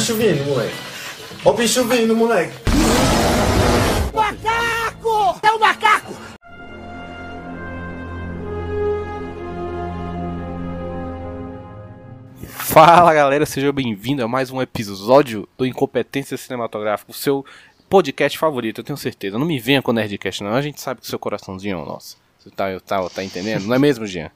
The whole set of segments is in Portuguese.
bicho vindo, moleque. Ó o bicho vindo, moleque. Macaco! É o macaco! Fala galera, seja bem-vindo a mais um episódio do Incompetência Cinematográfica, o seu podcast favorito, eu tenho certeza. Não me venha com Nerdcast, não. A gente sabe que o seu coraçãozinho é o nosso. Você tá, tá, tá entendendo? Não é mesmo, Jean?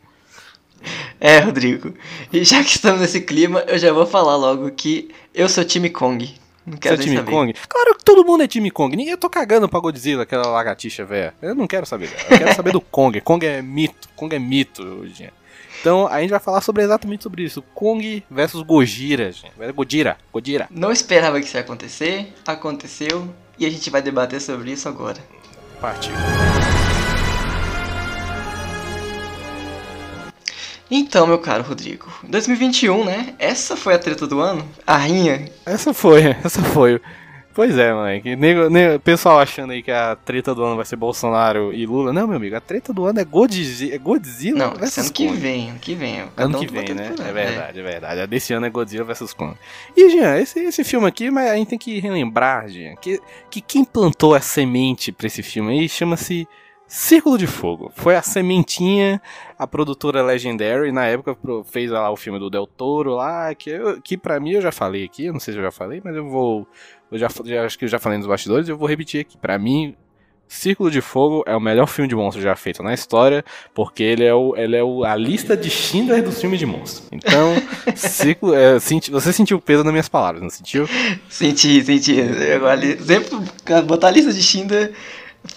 É, Rodrigo. E já que estamos nesse clima, eu já vou falar logo que eu sou time Kong. Não quero Você é time saber. Kong? Claro que todo mundo é time Kong. Ninguém eu tô cagando pra Godzilla, aquela lagartixa velha. Eu não quero saber dela. Eu quero saber do Kong. Kong é mito. Kong é mito. Então a gente vai falar sobre exatamente sobre isso. Kong versus Gojira, gente. Godira, Godira. Não esperava que isso ia acontecer, aconteceu e a gente vai debater sobre isso agora. Partiu. Então, meu caro Rodrigo, 2021, né? Essa foi a treta do ano? A rinha? Essa foi, essa foi. Pois é, moleque. Nego, nego, pessoal achando aí que a treta do ano vai ser Bolsonaro e Lula. Não, meu amigo, a treta do ano é Godzilla, é Godzilla Não, versus ano que vem, ano que vem. Ano que tá vem, né? É ano, verdade, é verdade. A desse ano é Godzilla vs Kong. E, Jean, esse, esse filme aqui, mas a gente tem que relembrar, Jean, que, que quem plantou a semente pra esse filme aí chama-se Círculo de Fogo. Foi a sementinha, a produtora Legendary, na época fez lá o filme do Del Toro lá, que, eu, que pra mim eu já falei aqui, eu não sei se eu já falei, mas eu vou. Eu já, já- acho que eu já falei nos bastidores, eu vou repetir aqui. Pra mim, Círculo de Fogo é o melhor filme de monstro já feito na história, porque ele é, o, ele é o, a lista de Schindler dos filmes de monstro. Então, Círculo, é, senti- você sentiu o peso nas minhas palavras, não sentiu? Senti, senti. Sempre botar a lista de Schindler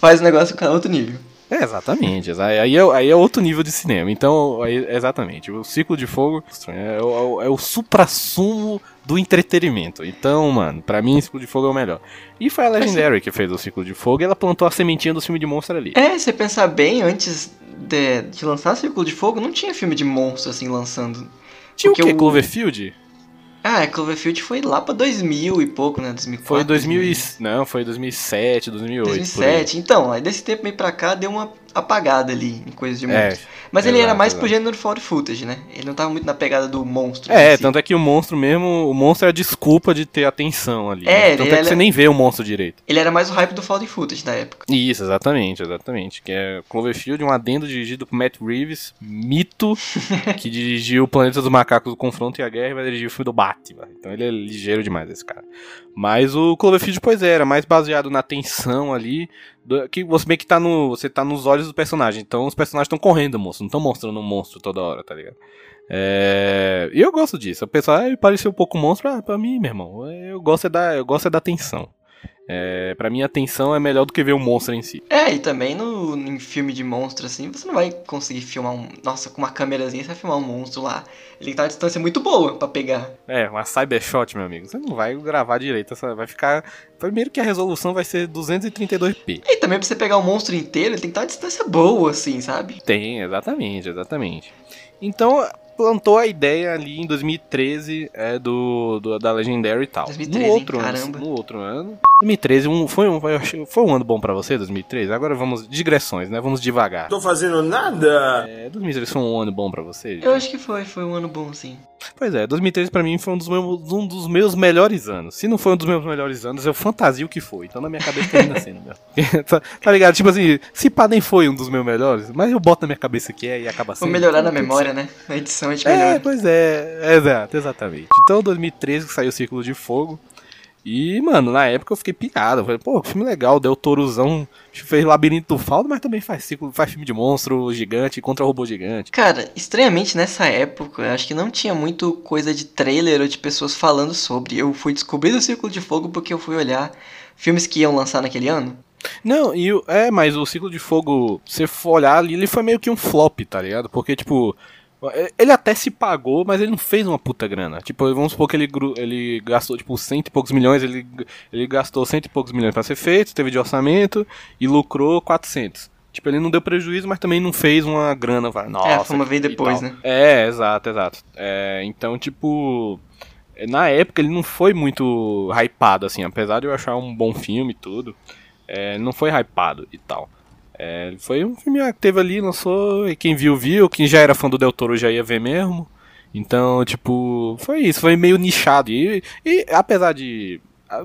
faz o negócio ficar outro nível. É, exatamente. exa- Aí é, aí é outro nível de cinema. Então, aí- exatamente. O Círculo de Fogo é o, é o, é o supra-sumo do entretenimento. Então, mano, pra mim, Círculo de Fogo é o melhor. E foi a Legendary que fez o Círculo de Fogo e ela plantou a sementinha do filme de monstro ali. É, se você pensar bem, antes de, de lançar Círculo de Fogo, não tinha filme de monstro assim lançando. Tinha o quê? o- Cloverfield? Ah, Cloverfield foi lá pra 2000 e pouco, né? 2004. Foi 2000 e... 2000. Não, foi 2007, 2008. por aí. 2007. Então, aí desse tempo meio pra cá deu uma apagada ali em coisas de É, monstro. Mas ele era exato, mais pro exato. gênero found footage, né? Ele não tava muito na pegada do monstro. É, tanto é que o monstro mesmo, o monstro é a desculpa de ter atenção ali. É, né? Tanto é que você nem vê o monstro direito. Ele era mais o hype do found footage da época. Isso, exatamente, exatamente. Que é Cloverfield, um adendo dirigido por Matt Reeves, mito, que dirigiu o Planeta dos Macacos, o Confronto e a Guerra, e vai dirigir o filme do Batman. Então ele é ligeiro demais, esse cara. Mas o Cloverfield, pois é, era mais baseado na tensão ali, do- que você meio que tá no, você tá nos olhos do personagem. Então os personagens estão correndo, moço, não estão mostrando um monstro toda hora, tá ligado? É, eu gosto disso. O pessoal, ah, pareceu um pouco monstro, ah, pra mim, meu irmão, eu gosto é da, eu gosto é da tensão. É, pra mim a tensão é melhor do que ver o monstro em si. É, e também no, em filme de monstro, assim, você não vai conseguir filmar um. Nossa, com uma câmerazinha você vai filmar um monstro lá. Ele tá a distância muito boa pra pegar. É, uma cybershot, meu amigo. Você não vai gravar direito, vai ficar. Primeiro que a resolução vai ser 232p. E também pra você pegar o monstro inteiro, ele tem que estar a distância boa, assim, sabe? Tem, exatamente, exatamente. Então, plantou a ideia ali em 2013 é, do, do- da Legendary e tal. 2013, no hein? outro ano, Caramba. no outro ano. 2013 um, foi, um, foi, um ano bom pra você, 2013? Agora vamos digressões, né? Vamos devagar. Tô fazendo nada. É, 2013 foi um ano bom pra você? Eu acho que foi, foi um ano bom, sim. Pois é, 2013 pra mim foi um dos, meus, um dos meus melhores anos. Se não foi um dos meus melhores anos, eu fantasio que foi. Então na minha cabeça termina sendo, meu. tá, tá ligado? Tipo assim, se pá nem foi um dos meus melhores, mas eu boto na minha cabeça que é e acaba sendo. Vou melhorar na memória, né? Na edição a gente É, melhora. pois é, exato, exatamente. Então 2013 que saiu o Círculo de Fogo. E, mano, na época eu fiquei pirado. Eu falei, pô, filme legal, deu Toruzão, fez Labirinto do Fauno, mas também faz, ciclo, faz filme de monstro gigante contra robô gigante. Cara, estranhamente nessa época, eu acho que não tinha muito coisa de trailer ou de pessoas falando sobre. Eu fui descobrir do Círculo de Fogo porque eu fui olhar filmes que iam lançar naquele ano. Não, e o- é, mas o Ciclo de Fogo, se for olhar ali, ele foi meio que um flop, tá ligado? Porque, tipo, ele até se pagou, mas ele não fez uma puta grana. Tipo, vamos supor que ele, ele gastou, tipo, cento e poucos milhões, ele, ele gastou cento e poucos milhões pra ser feito, teve de orçamento e lucrou 400. Tipo, ele não deu prejuízo, mas também não fez uma grana. vai, Nossa, É, a fama veio e depois, né? É, exato, exato. É, então, tipo, na época ele não foi muito hypado, assim, apesar de eu achar um bom filme e tudo. É, não foi hypado e tal. É, foi um filme que teve ali, lançou, e quem viu, viu. Quem já era fã do Del Toro já ia ver mesmo. Então, tipo, foi isso, foi meio nichado. E, e apesar de.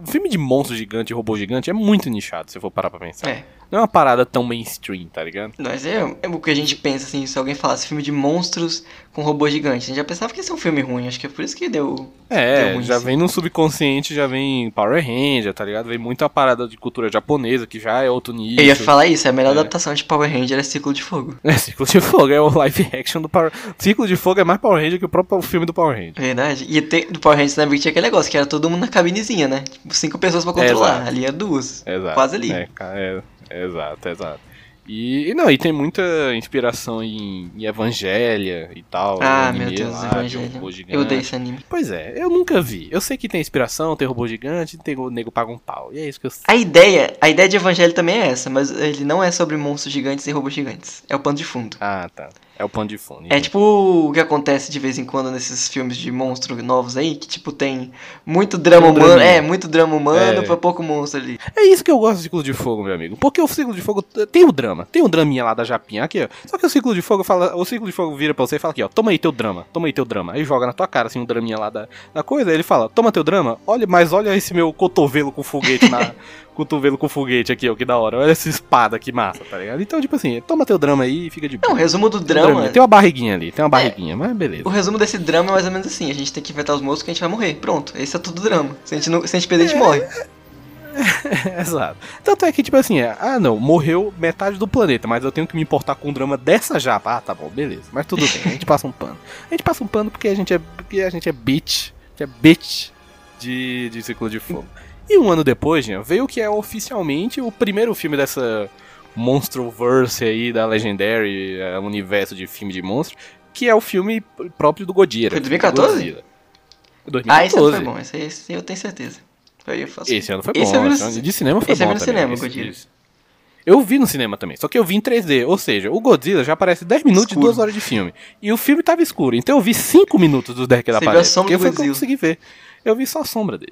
Filme de monstro gigante robô gigante é muito nichado, se for parar pra pensar. É. Não é uma parada tão mainstream, tá ligado? Mas é, é o que a gente pensa, assim, se alguém falasse filme de monstros com robô gigante. A gente já pensava que ia ser um filme ruim, acho que é por isso que deu. deu É, ruim, já sim. vem no subconsciente, já vem Power Ranger, tá ligado? Vem muita parada de cultura japonesa, que já é outro nível. Eu ia falar isso, a melhor É. adaptação de Power Ranger é Ciclo de Fogo. É, Ciclo de Fogo, é o live action do Power Ciclo de Fogo é mais Power Ranger que o próprio filme do Power Ranger. Verdade. E do Power Ranger também tinha aquele negócio, que era todo mundo na cabinezinha, né? Tipo, cinco pessoas pra controlar. exato. Ali é duas. Exato. Quase ali. É, é, é, exato, exato. E, e não, e tem muita inspiração em, em Evangelia e tal. Ah, anime meu Deus, lá, de robô gigante. Eu odeio esse anime. Pois é, eu nunca vi. Eu sei que tem inspiração, tem robô gigante, tem o nego paga um pau. E é isso que eu sei. A ideia, a ideia de Evangelho também é essa, mas ele não é sobre monstros gigantes e robôs gigantes. É o pano de fundo. Ah, tá. É o pano de fundo. É tipo o que acontece de vez em quando nesses filmes de monstro novos aí, que tipo tem muito drama Tem um humano, draminha. é, muito drama humano É. pra pouco monstro ali. É isso que eu gosto do Ciclo de Fogo, meu amigo. Porque o Ciclo de Fogo tem o drama. Tem o draminha lá da Japinha aqui, ó. Só que o Ciclo de Fogo fala. O Ciclo de Fogo vira pra você e fala aqui, ó. Toma aí teu drama. Toma aí teu drama. Aí joga na tua cara, assim, um draminha lá da, da coisa. Aí ele fala, toma teu drama. Olha, mas olha esse meu cotovelo com foguete na. cotovelo com foguete aqui, ó. Que da hora. Olha essa espada que massa, tá ligado? Então, tipo assim, toma teu drama aí e fica de Não, o boa. resumo do drama. Tem uma barriguinha ali, tem uma barriguinha, mas beleza. O resumo desse drama é mais ou menos assim, a gente tem que enfrentar os monstros que a gente vai morrer. Pronto, esse é tudo drama. Se a gente, não, se a gente perder, a gente morre. Exato. Tanto é que, tipo assim, é, ah não, morreu metade do planeta, mas eu tenho que me importar com um drama dessa japa. Ah, tá bom, beleza. Mas tudo bem, a gente passa um pano. A gente passa um pano porque a gente é, porque a gente é bitch, que é bitch de, de Ciclo de Fogo. E um ano depois, veio o que é oficialmente o primeiro filme dessa Monstroverse aí da Legendary, é, universo de filme de monstro, que é o filme próprio do Godzilla. Foi 2014? Godzilla. 2014. Ah, esse ano foi bom, esse, esse eu tenho certeza. Eu faço. Esse ano foi Esse bom. eu no esse ano ci- de cinema foi esse eu bom vi no também, cinema, esse- Godzilla. esse. Eu vi no cinema também, só que eu vi em 3D, ou seja, o Godzilla já aparece 10 minutos Escuro. de 2 horas de filme. E o filme tava escuro, então eu vi 5 minutos dos 10 que ele Você viu a aparece. sombra Porque do foi o que eu Godzilla. consegui ver. Eu vi só a sombra dele.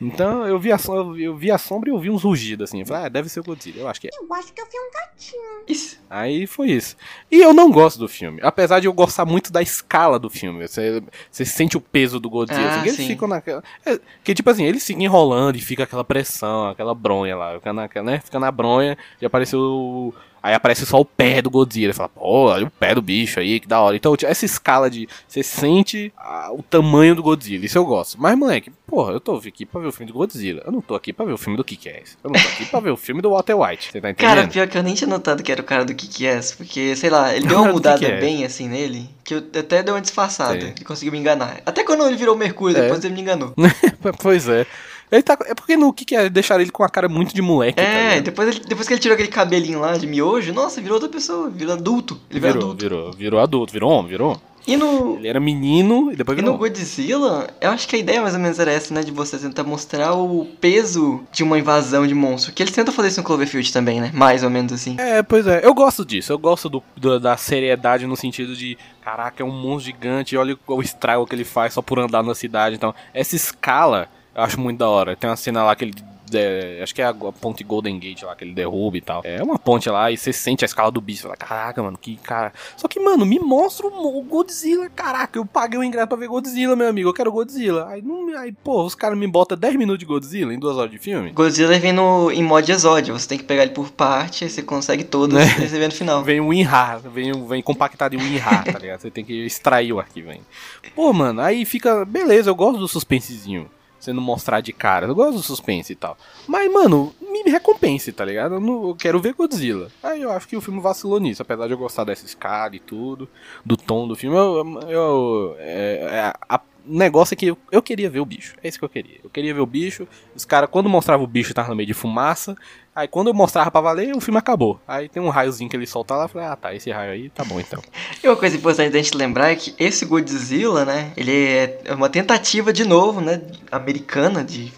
Então eu vi a, som- eu vi a sombra e eu vi uns rugidos assim. Eu falei, ah, deve ser o Godzilla, eu acho que é. Eu acho que eu vi um gatinho. Isso. Aí foi isso. E eu não gosto do filme. Apesar de eu gostar muito da escala do filme. Você, você sente o peso do Godzilla. Ah, assim, que eles ficam naquela. É, que tipo assim, eles ficam enrolando e fica aquela pressão, aquela bronha lá. Fica na, né? fica na bronha e apareceu. o- Aí aparece só o pé do Godzilla. Fala, pô, olha o pé do bicho aí, que da hora. Então, tipo, essa escala de. Você sente ah, o tamanho do Godzilla. Isso eu gosto. Mas, moleque, porra, eu tô aqui pra ver o filme do Godzilla. Eu não tô aqui pra ver o filme do Kick-Ass. Eu não tô aqui pra ver o filme do Walter White. Você tá entendendo? Cara, pior que eu nem tinha notado que era o cara do Kick-Ass, porque, sei lá, ele deu uma mudada bem assim nele, que eu até deu uma disfarçada, Sei. que conseguiu me enganar. Até quando ele virou Mercúrio, É. depois ele me enganou. pois é. Ele tá, é porque no que que é deixar ele com a cara muito de moleque, tá É, ligado? depois, ele- depois que ele tirou aquele cabelinho lá de miojo, nossa, virou outra pessoa, virou adulto. Ele virou, virou, adulto. virou, virou adulto, virou homem, virou. E no, Ele era menino e depois e virou no homem. Godzilla, eu acho que a ideia mais ou menos era essa, né? De você tentar mostrar o peso de uma invasão de monstro. Que eles tentam fazer isso no Cloverfield também, né? Mais ou menos assim. É, pois é, eu gosto disso, eu gosto do, do- da seriedade no sentido de, caraca, é um monstro gigante, olha o, o estrago que ele faz só por andar na cidade, então, essa escala eu acho muito da hora. Tem uma cena lá que ele, é, acho que é a, ponte Golden Gate lá, que ele derruba e tal. É uma ponte lá e você sente a escala do bicho, fala, caraca, mano, que cara... Só que, mano, me mostra o, Godzilla, caraca, eu paguei o ingresso pra ver Godzilla, meu amigo, eu quero Godzilla. Aí, não, aí pô, os caras me botam 10 minutos de Godzilla em duas horas de filme? Godzilla vem no, em mod exódio, você tem que pegar ele por parte, aí você consegue todos Né? e você vê no final. Vem o WinRAR, vem, vem compactado em WinRAR, tá ligado? Você tem que extrair o arquivo aí. Pô, mano, aí fica. Beleza, eu gosto do suspensezinho. Você não mostrar de cara. Eu gosto do suspense e tal. Mas, mano, me recompense, tá ligado? Eu, não- eu quero ver Godzilla. Aí eu acho que o filme vacilou nisso. Apesar de eu gostar dessa escala e tudo, do tom do filme, eu. eu é, é, a- o negócio é que eu, eu queria ver o bicho. É isso que eu queria. Eu queria ver o bicho. Os caras, quando mostrava o bicho, tava no meio de fumaça. Aí quando eu mostrava pra valer, o filme acabou. Aí tem um raiozinho que ele solta lá, eu falei, ah tá, esse raio aí tá bom então. E uma coisa importante da gente lembrar é que esse Godzilla, né, ele é uma tentativa de novo, né, americana de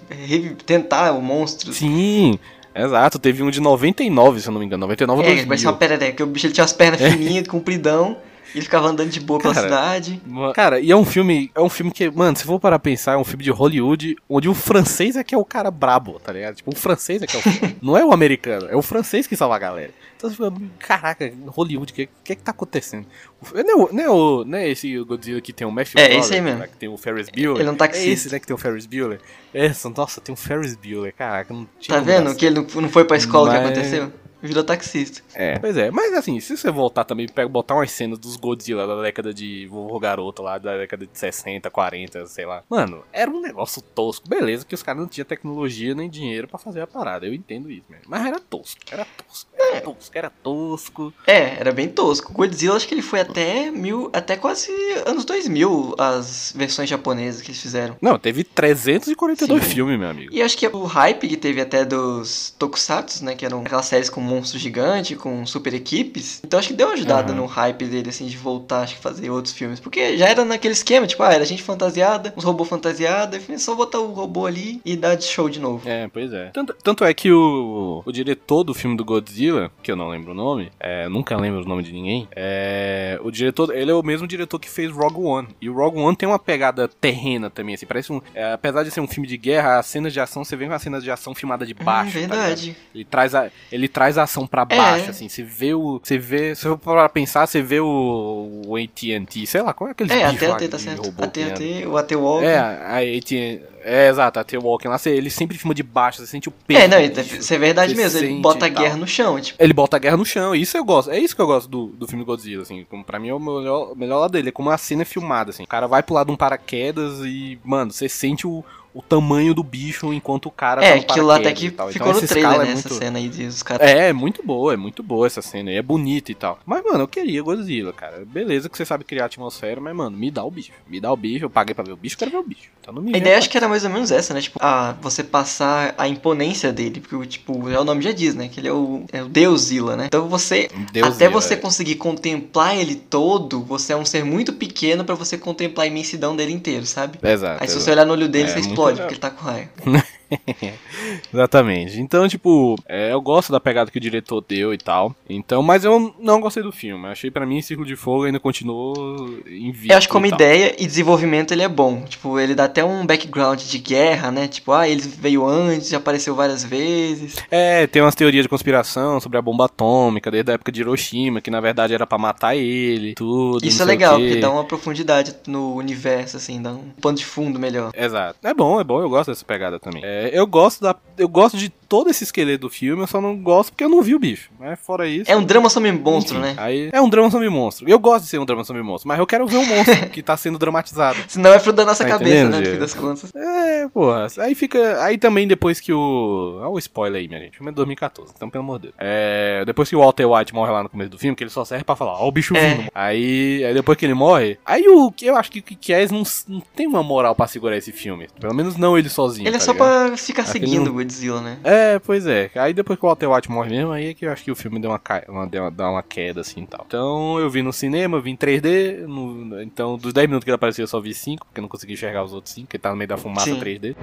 tentar o monstro. Sim, exato, teve um de 99, se eu não me engano, 99 ou É, 2000. vai ser uma perereca, o bicho ele tinha as pernas É. fininhas, compridão, Ele ficava andando de boa pela Cara, cidade. Cara, e é um filme. É um filme que, mano, se for parar pra pensar, é um filme de Hollywood onde o francês é que é o cara brabo, tá ligado? Tipo, o francês é que é o. não é o americano, é o francês que salva a galera. Então você fica, caraca, Hollywood, o que, que que tá acontecendo? O- Não é, o- não, é o, não é esse Godzilla que tem o Matthew É, Broderick, esse aí mesmo. lá, que tem o Ferris Bueller. Ele é um taxista. É esse, né, que tem o Ferris Bueller. Essa, nossa, tem um Ferris Bueller, caraca, não tinha Tá vendo que ele não- não foi pra escola Mas- que aconteceu? Virou taxista. é, pois é, mas assim, se você voltar também, pega, botar umas cenas dos Godzilla da década de Vovô Garoto lá, da década de 60, 40, sei lá. Mano, era um negócio tosco. Beleza que os caras não tinham tecnologia nem dinheiro pra fazer a parada, eu entendo isso, mesmo. Mas era tosco, era tosco, era tosco, era tosco. É, era bem tosco. Godzilla, acho que ele foi até mil, até quase anos 2000, as versões japonesas que eles fizeram. Não, teve 342 Sim. filmes, meu amigo. E acho que o hype que teve até dos Tokusatsu, né? Que eram aquelas séries com monstro gigante, com super equipes. Então acho que deu uma ajudada Aham. no hype dele, assim, de voltar, acho que fazer outros filmes. Porque já era naquele esquema, tipo, ah, era gente fantasiada, uns robôs fantasiados, é só botar o robô ali e dar de show de novo. É, pois é. Tanto, tanto é que o, o diretor do filme do Godzilla, que eu não lembro o nome, é, nunca lembro o nome de ninguém, é, o diretor, ele é o mesmo diretor que fez Rogue One. E o Rogue One tem uma pegada terrena também, assim, parece um, é, apesar de ser um filme de guerra, as cenas de ação, você vê uma cena de ação filmada de baixo, Hum, tá verdade. ligado? ele traz a, ele traz a ação pra É. baixo, assim, você vê o, você vê, se eu for pra pensar, você vê o, o AT&T, sei lá, qual é aquele é, bicho lá AT tá certo. robô que anda? AT, o AT Walker. É, a AT, é, exato, a T-Walking lá, ele sempre filma de baixo, você sente o peso. É, não, do isso é verdade mesmo. Ele bota a guerra no chão, tipo. Ele bota a guerra no chão, isso eu gosto. É isso que eu gosto do, do filme Godzilla, assim. Como, pra mim é o melhor, melhor lado dele. É como a cena é filmada, assim. O cara vai pular de um paraquedas e, mano, você sente o, o tamanho do bicho enquanto o cara É, tá no aquilo lá até que. Então, ficou no essa trailer, escala né? é Essa muito- cena aí de os caras. É, é muito boa, é muito boa essa cena. aí, É bonita e tal. Mas, mano, eu queria Godzilla, cara. Beleza que você sabe criar atmosfera, mas, mano, me dá o bicho. Me dá o bicho, eu paguei pra ver o bicho, eu quero ver o bicho. Então não me A ideia acho que era mais ou menos essa, né? Tipo, a, você passar a imponência dele, porque, tipo, já o nome já diz, né? Que ele é o, é o Deusila, né? Então você, Deusila, até você é. conseguir contemplar ele todo, você é um ser muito pequeno pra você contemplar a imensidão dele inteiro, sabe? Exato. Aí se exato. você olhar no olho dele, É, você explode, porque ele tá com raio. Exatamente. Então, tipo, é, eu gosto da pegada que o diretor deu e tal. Então, mas eu não gostei do filme. Achei pra mim Círculo de Fogo ainda continuou invicto. Eu acho que como ideia e desenvolvimento ele é bom. Tipo, ele dá até um background de guerra, né? Tipo, ah, ele veio antes, já apareceu várias vezes. É, tem umas teorias de conspiração sobre a bomba atômica, desde a época de Hiroshima, que na verdade era pra matar ele, tudo. Isso é legal, porque dá uma profundidade no universo, assim, dá um pano de fundo melhor. Exato. É bom, é bom, eu gosto dessa pegada também. É, eu gosto da. Eu gosto de todo esse esqueleto do filme, eu só não gosto porque eu não vi o bicho. Mas fora isso. É um drama sobre monstro, enfim, né? Aí é um drama sobre monstro. Eu gosto de ser um drama sobre monstro, mas eu quero ver um monstro que tá sendo dramatizado. Senão é fruto da nossa Tá cabeça, entendendo, né? No fim das contas. É, porra. Aí fica. Aí também depois que o. Olha o spoiler aí, minha gente. O filme é de 2014, então pelo amor de Deus. É. Depois que o Walter White morre lá no começo do filme, que ele só serve pra falar, ó, o bicho É. vindo. Aí, aí depois que ele morre. Aí o. Eu acho que o Kies não, não tem uma moral pra segurar esse filme. Pelo menos não ele sozinho. Ele é tá só ligado? pra ficar Aquele seguindo o Godzilla, né? É, pois é. Aí depois que o Walter White morre mesmo, aí é que eu acho que o filme deu uma, ca... uma, deu uma, dá uma queda assim e tal. Então eu vi no cinema, eu vi em 3D. no- Então dos 10 minutos que ele apareceu eu só vi 5, porque eu não consegui enxergar os outros 5, porque tá no meio da fumaça Sim. 3D.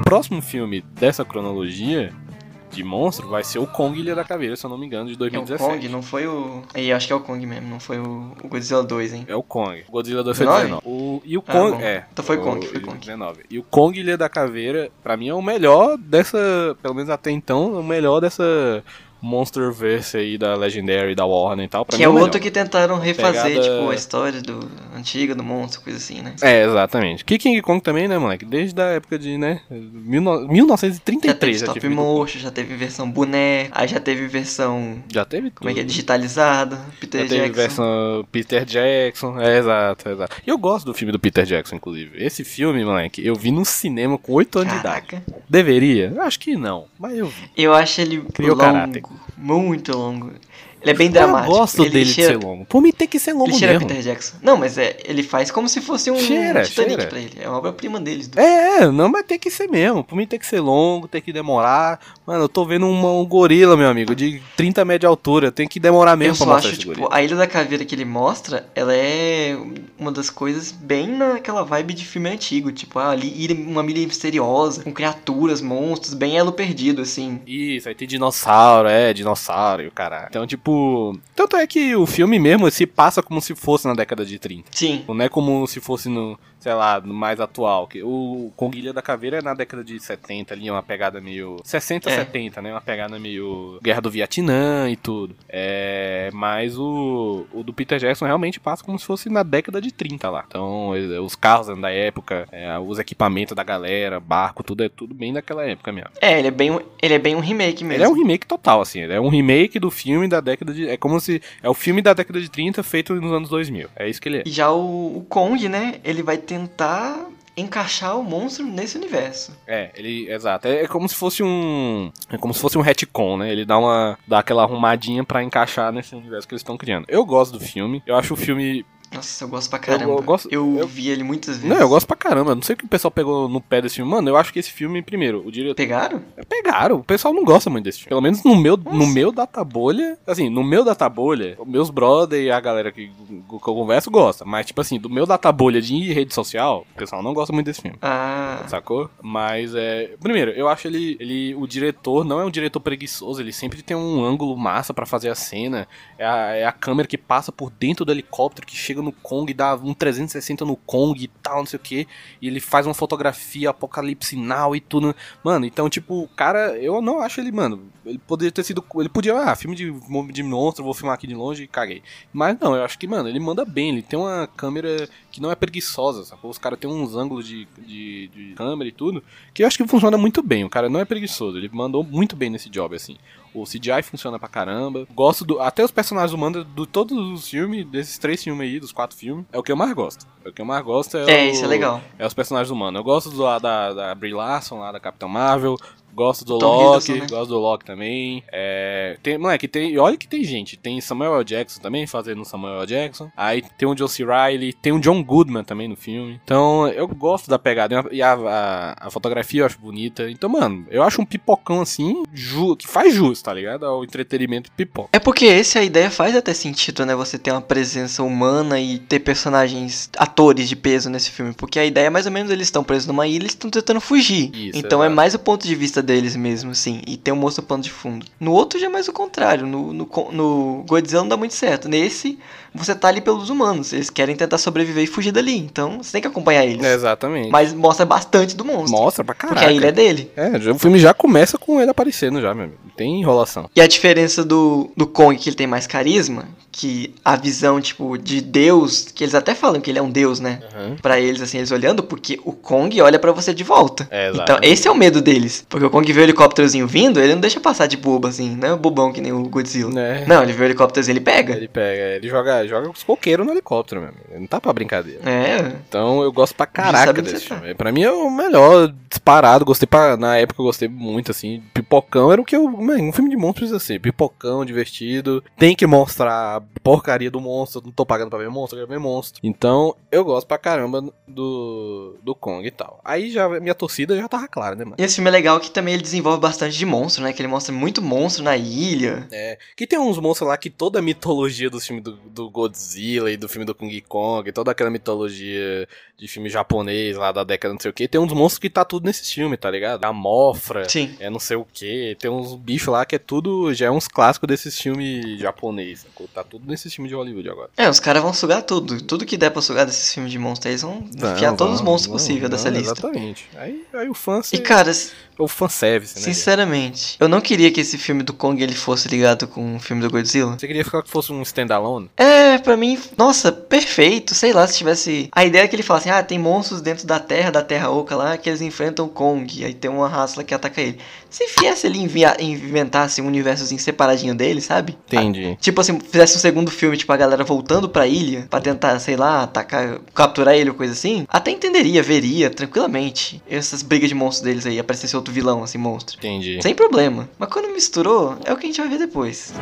O próximo filme dessa cronologia de monstro vai ser o Kong Ilha da Caveira, se eu não me engano, de É o 2017. Kong, não foi o. Aí, acho que é o Kong mesmo, não foi o, o Godzilla 2, hein? É o Kong. O Godzilla 2 foi 19? 19. O, e o Ah, Kong. bom. é. Então foi o- Kong, foi o Kong. 19. E o Kong Ilha da Caveira, pra mim, é o melhor dessa. Pelo menos até então, é o melhor dessa Monsterverse aí da Legendary, da Warner e tal. Pra Que é melhor. outro que tentaram refazer, Pegada- tipo, a história do antiga, do monstro, coisa assim, né? É, exatamente. Que King Kong também, né, moleque? Desde a época de, né? 19- Já teve 1933 stop motion, já teve versão boné, aí já teve versão. Já teve Como é que é? tudo. Digitalizada. Peter Já teve Jackson. versão Peter Jackson, é exato, exato. E eu gosto do filme do Peter Jackson, inclusive. Esse filme, moleque, eu vi no cinema com 8 anos de idade. Caraca. Deveria? Acho que não, mas eu vi. Eu acho ele Criou longo, caráter. Muito longo. Ele é bem dramático. Eu gosto ele dele cheira, de ser longo. Por mim tem que ser longo Ele cheira mesmo. Peter Jackson. Não, mas é, ele faz como se fosse um Cheira, Titanic cheira. pra ele. É uma obra-prima deles. do- É, não, mas tem que ser mesmo. Por mim tem que ser longo, tem que demorar. Mano, eu tô vendo uma- um gorila, meu amigo, de 30 metros de altura. Tem que demorar Eu mesmo pra só mostrar acho, esse tipo, gorila. a Ilha da Caveira que ele mostra, ela é uma das coisas bem naquela vibe de filme antigo. Tipo, ah, ali, uma ilha misteriosa, com criaturas, monstros, bem elo perdido, assim. Isso, aí tem dinossauro, é, dinossauro e o caralho. Então, tipo. Tanto é que o filme mesmo se passa como se fosse na década de 30. Sim. Não é como se fosse no, sei lá, mais atual. Que o Conguilha da Caveira é na década de 70 ali, uma pegada meio. 60, É. 70, né? Uma pegada meio. Guerra do Vietnã e tudo. É. Mas o, o do Peter Jackson realmente passa como se fosse na década de 30 lá. Então, os carros da época, é, os equipamentos da galera, barco, tudo é tudo bem daquela época mesmo. É, ele é bem, um- ele é bem um remake mesmo. Ele é um remake total, assim. Ele é um remake do filme da década de. É como se. É o filme da década de 30 feito nos anos 2000. É isso que ele é. E já o, o Kong, né, ele vai tentar encaixar o monstro nesse universo. É, ele. Exato. É, é como se fosse um. É como se fosse um retcon, né? Ele dá uma. dá aquela arrumadinha pra encaixar nesse universo que eles estão criando. Eu gosto do filme. Eu acho o filme. Nossa, eu gosto pra caramba. eu gosto- Eu eu- vi ele muitas vezes. Não, eu gosto pra caramba. Não sei o que o pessoal pegou no pé desse filme. Mano, eu acho que esse filme, primeiro, o diretor. Pegaram? Pegaram. O pessoal não gosta muito desse filme. Pelo menos no meu, no meu databolha. Assim, no meu databolha, meus brother e a galera que, que eu converso gosta. Mas, tipo assim, do meu databolha de rede social, o pessoal não gosta muito desse filme. Ah, Sacou? Mas é. Primeiro, eu acho ele, ele. O diretor não é um diretor preguiçoso, ele sempre tem um ângulo massa pra fazer a cena. É a, é a câmera que passa por dentro do helicóptero, que chega no Kong dá um 360 no Kong e tal, não sei o que. E ele faz uma fotografia apocalipse now e tudo. Mano, então, tipo, o cara, eu não acho ele, mano. Ele poderia ter sido. Ele podia, ah, filme de, de monstro, vou filmar aqui de longe e caguei. Mas não, eu acho que, mano, ele manda bem. Ele tem uma câmera que não é preguiçosa, sacou? Os caras têm uns ângulos de, de, de câmera e tudo, que eu acho que funciona muito bem. O cara não é preguiçoso, ele mandou muito bem nesse job, assim. O CGI funciona pra caramba. Gosto do. Até os personagens humanos de todos os filmes, desses três filmes aí, dos quatro filmes, é o que eu mais gosto. É o que eu mais gosto é, é, o- isso é legal. É os personagens humanos. Eu gosto do, da, da Brie Larson, lá da Capitão Marvel. Gosto do Tom Loki, né? gosto do Loki também. É, tem, moleque, tem, olha que tem gente. Tem Samuel L. Jackson também, fazendo Samuel L. Jackson. Aí tem o John C. Reilly, tem o John Goodman também no filme. Então, eu gosto da pegada. E a, a, a fotografia eu acho bonita. Então, mano, eu acho um pipocão assim, ju, que faz jus, tá ligado? Ao entretenimento pipoca. É porque esse a ideia faz até sentido, né? Você ter uma presença humana e ter personagens, atores de peso nesse filme. Porque a ideia é mais ou menos eles estão presos numa ilha e estão tentando fugir. Isso, então é exato. mais o ponto de vista deles mesmo, assim. E tem um monstro plano de fundo. No outro já é mais o contrário. No, no, no Godzilla não dá muito certo. Nesse, você tá ali pelos humanos. Eles querem tentar sobreviver e fugir dali. Então você tem que acompanhar eles. exatamente. Mas mostra bastante do monstro. Mostra pra caralho. Porque a ilha é dele. É, o filme já começa com ele aparecendo já, meu amigo. Tem enrolação. E a diferença do, do Kong, que ele tem mais carisma, que a visão, tipo, de Deus, que eles até falam que ele é um Deus, né? Uhum. Pra eles, assim, eles olhando, porque o Kong olha pra você de volta. É, então, esse é o medo deles. Porque o Kong vê o helicópterozinho vindo, ele não deixa passar de bobo, assim, não é bobão que nem o Godzilla. Né? Não, ele vê o helicópterozinho, ele pega. Ele pega, ele joga, joga os coqueiros no helicóptero, meu amigo. Ele Não tá pra brincadeira. É, Então eu gosto pra caraca desse tá. filme. Pra mim é o melhor disparado. Gostei pra. Na época eu gostei muito, assim. Pipocão era o que eu. Mano, um filme de monstro precisa ser. Pipocão, divertido. Tem que mostrar a porcaria do monstro. Não tô pagando pra ver monstro, eu quero ver monstro. Então eu gosto pra caramba do. do Kong e tal. Aí já minha torcida já tava clara, né, mano? e esse filme é legal que também ele desenvolve bastante de monstro, né? Que ele mostra muito monstro na ilha. É. Que tem uns monstros lá que toda a mitologia dos filmes do, do Godzilla e do filme do King Kong, toda aquela mitologia de filme japonês lá da década não sei o que, tem uns monstros que tá tudo nesse filme, tá ligado? A Mofra, Sim. é não sei o que, tem uns bichos lá que é tudo, já é uns clássicos desses filmes japonês, sacou? tá tudo nesse filme de Hollywood agora. É, os caras vão sugar tudo. Tudo que der pra sugar desses filmes de monstro, aí, eles vão enfiar Não, todos os monstros possíveis dessa lista. Exatamente. Aí, aí o fã, E, cara, o fanservice, né? Sinceramente, eu não queria que esse filme do Kong ele fosse ligado com o filme do Godzilla. Você queria ficar que fosse um standalone? É, pra mim, nossa, perfeito. Sei lá, se tivesse. A ideia é que ele fala assim: ah, tem monstros dentro da Terra, da Terra Oca lá, que eles enfrentam o Kong. Aí tem uma raça lá que ataca ele. Se viesse ele inventasse um universozinho separadinho dele, sabe? Entendi. Tipo assim, fizesse um segundo filme, tipo, a galera voltando pra ilha pra tentar, sei lá, atacar, capturar ele ou coisa assim, até entenderia, veria, tranquilamente. Essas brigas de monstros deles aí, aparecesse outro vilão, assim, monstro. Entendi. Sem problema. Mas quando misturou, é o que a gente vai ver depois.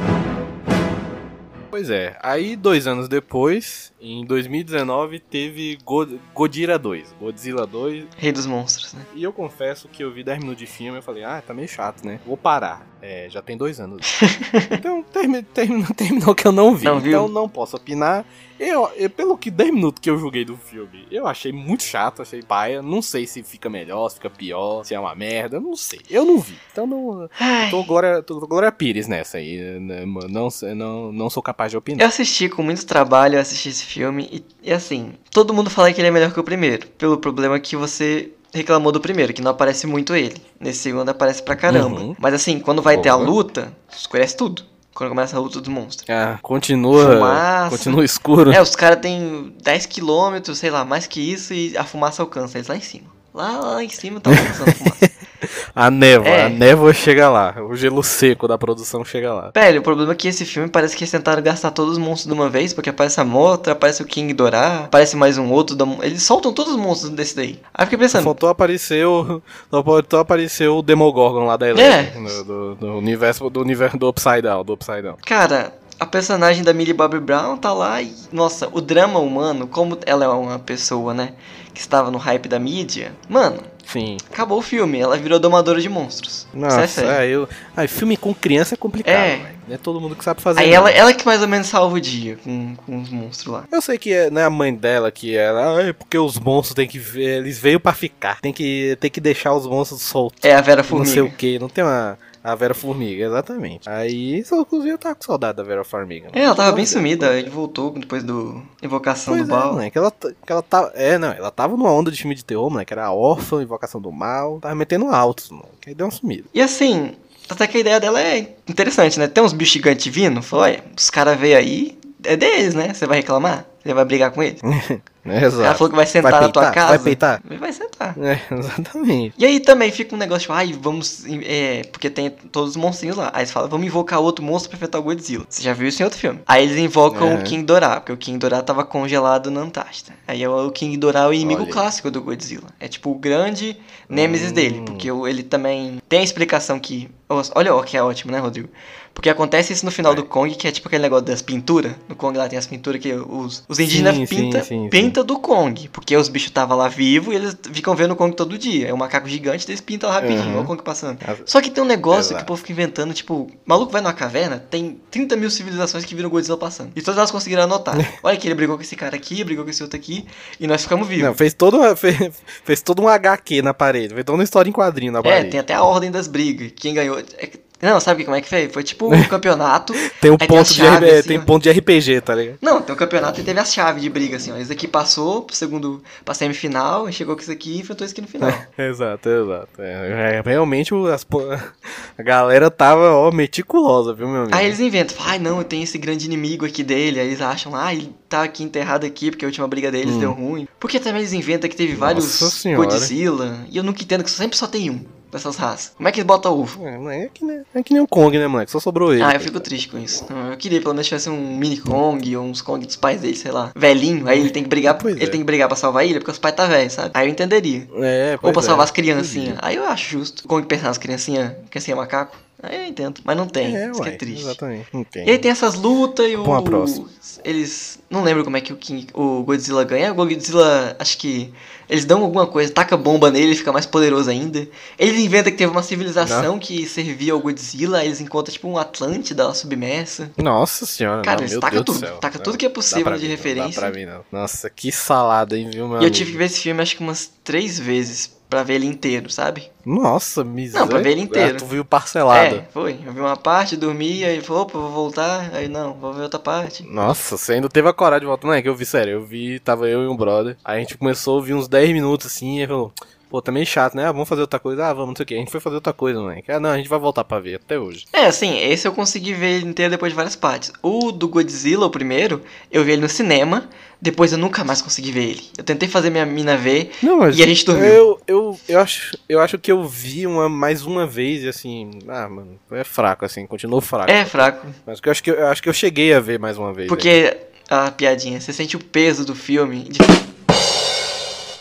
Pois é, aí dois anos depois, em 2019, teve Go Godzilla 2. Godzilla 2. Rei dos monstros, né? E eu confesso que eu vi 10 minutos de filme e falei, ah, tá meio chato, né? Vou parar. É, já tem dois anos. então termi terminou, terminou que eu não vi. Não então não posso opinar. Eu, eu, pelo que 10 minutos que eu joguei do filme, eu achei muito chato, achei paia. Não sei se fica melhor, se fica pior, se é uma merda, não sei. Eu não vi. Então não. Ai. Tô Glória, tô Glória Pires nessa aí. né? Não, não, não sou capaz de Eu opinar. assisti com muito trabalho, eu assisti esse filme e, e assim, todo mundo fala que ele é melhor que o primeiro, pelo problema que você reclamou do primeiro, que não aparece muito ele. Nesse segundo aparece pra caramba. Uhum. Mas assim, quando vai ter a Boa. luta, escurece tudo. Quando começa a luta dos monstros. Ah, continua. Fumaça. Continua escuro. É, os caras têm 10 quilômetros, sei lá, mais que isso, e a fumaça alcança eles lá em cima. Lá, lá em cima tá alcançando a fumaça. A névoa, É. a névoa chega lá. O gelo seco da produção chega lá. Velho, o problema é que esse filme parece que eles tentaram gastar todos os monstros de uma vez, porque aparece a moto, aparece o King Dorá, aparece mais um outro. da- Eles soltam todos os monstros desse daí. Aí eu fiquei pensando, Faltou aparecer o. Só faltou aparecer o Demogorgon lá da Eleven. Do, do, do universo do universo do Upside Down, do Upside Down. cara, a personagem da Millie Bobby Brown tá lá e. Nossa, o drama humano, como ela é uma pessoa, né? Que estava no hype da mídia. Mano, Sim. acabou o filme, ela virou domadora de monstros. Isso é Nossa, sério. é, eu. Ai, filme com criança é complicado, É. Não é todo mundo que sabe fazer. Aí ela, ela que mais ou menos salva o dia com, com os monstros lá. Eu sei que é, não é a mãe dela que era, ah, é porque os monstros tem que ver, eles veio pra ficar. Tem que, tem que deixar os monstros soltos. É a Vera Não sei o Formiga. que, não tem uma. A Vera Formiga, exatamente. Aí, só, inclusive, eu tava com saudade da Vera Formiga. É, ela tava bem sumida, aí voltou depois do Invocação Pois do é, Baal. moleque, ela, que ela tava. É, não, ela tava numa onda de filme de terror, moleque. Era órfã, invocação do mal. Tava metendo altos, mano. Aí deu uma sumida. E assim, até que a ideia dela é interessante, né? Tem uns bichos gigantes vindo, falou, olha, os caras veio aí, é deles, né? Você vai reclamar? Você vai brigar com eles? Exato. Ela falou que vai sentar Vai na tua casa. Vai peitar? Vai sentar. É, exatamente. E aí também fica um negócio tipo, ai, vamos. É, porque tem todos os monstrinhos lá. Aí eles falam, vamos invocar outro monstro pra enfrentar o Godzilla. Você já viu isso em outro filme. Aí eles invocam É. o King Dorá, porque o King Dorá tava congelado na Antártida. Aí é o King Dorá é o inimigo Olha clássico do Godzilla. É tipo o grande nêmesis Hum. dele. Porque o- ele também tem a explicação que. Olha, ó, que é ótimo, né, Rodrigo? Porque acontece isso no final É. do Kong, que é tipo aquele negócio das pinturas. No Kong lá tem as pinturas que os, os indígenas Sim, pintam sim, sim. pinta do Kong. Porque os bichos estavam lá vivos e eles ficam vendo o Kong todo dia. É um macaco gigante, eles pintam rapidinho, Uhum. o Kong passando. As- Só que tem um negócio que o povo fica inventando, tipo, o maluco vai numa caverna, tem 30 mil civilizações que viram Godzilla passando. E todas elas conseguiram anotar. Olha que ele brigou com esse cara aqui, brigou com esse outro aqui, e nós ficamos vivos. Não, fez todo, fez, fez todo um HQ na parede. Fez toda uma história em quadrinho na é, parede. tem até a ordem das brigas. Quem ganhou. é Não, sabe como é que foi? Foi tipo um campeonato. Tem um ponto as de, é, assim, tem ponto de RPG, tá ligado? Não, tem um campeonato e teve as chaves de briga, assim, ó. Esse aqui passou pro segundo, pra semifinal, e chegou com esse aqui e enfrentou esse aqui no final. Exato, exato. É, é, realmente as a galera tava, ó, meticulosa, viu, meu amigo? Aí eles inventam, ai não, tem esse grande inimigo aqui dele. Aí eles acham, ah, ele tá aqui enterrado aqui porque a última briga deles Hum. deu ruim. Porque também eles inventam que teve vários. Godzilla. E eu nunca entendo que sempre só tem um dessas raças. Como é que eles botam ovo? É, é, que nem, é que nem o Kong, né, moleque? Só sobrou ele. Ah, eu fico triste com isso. Eu queria pelo menos tivesse um mini Kong ou uns Kong dos pais dele, sei lá. Velhinho, aí ele tem que brigar, Pois ele é. tem que brigar pra salvar a ilha porque os pais tá velho, sabe? Aí eu entenderia. É, Ou pra é. salvar as criancinhas. Aí eu acho justo. Kong pensar nas criancinhas, criancinha macaco. Aí eu entendo. Mas não tem. É, isso que ué, é triste. exatamente. Não tem. E aí tem essas lutas e o. À próxima. Eles. Não lembro como é que o, King, o Godzilla ganha. O Godzilla, acho que. Eles dão alguma coisa, taca bomba nele, ele fica mais poderoso ainda. Eles inventam que teve uma civilização que servia ao Godzilla, eles encontram tipo um Atlântida lá submersa. Nossa senhora, Cara, não, eles tacam tudo, céu. taca Não, tudo que é possível de mim, referência. Não dá pra mim, não. Nossa, que salada, hein, viu, meu E eu tive que ver esse filme acho que umas três vezes pra ver ele inteiro, sabe? Nossa, miséria. Não, pra ver ele inteiro. Ah, tu viu parcelado. É, foi. Eu vi uma parte, dormi, aí falou, opa, vou voltar. Aí não, vou ver outra parte. Nossa, você ainda teve a coragem de voltar. Não é que eu vi, sério, eu vi, tava eu e um brother. Aí a gente começou a ouvir uns 10 minutos assim, e falou, pô, tá meio chato, né? Ah, vamos fazer outra coisa. Ah, vamos, não sei o que. A gente foi fazer outra coisa, moleque. Ah, não, a gente vai voltar pra ver até hoje. É, assim, esse eu consegui ver ele inteiro depois de várias partes. O do Godzilla, o primeiro, eu vi ele no cinema, depois eu nunca mais consegui ver ele. Eu tentei fazer minha mina ver, Não, mas E a gente dormiu. Eu, eu, eu, acho, eu acho que eu vi uma, mais uma vez e assim. Ah, mano, é fraco, assim, continuou fraco. é fraco. Mas que eu acho que eu, eu acho que eu cheguei a ver mais uma vez. né? Porque, a piadinha, você sente o peso do filme de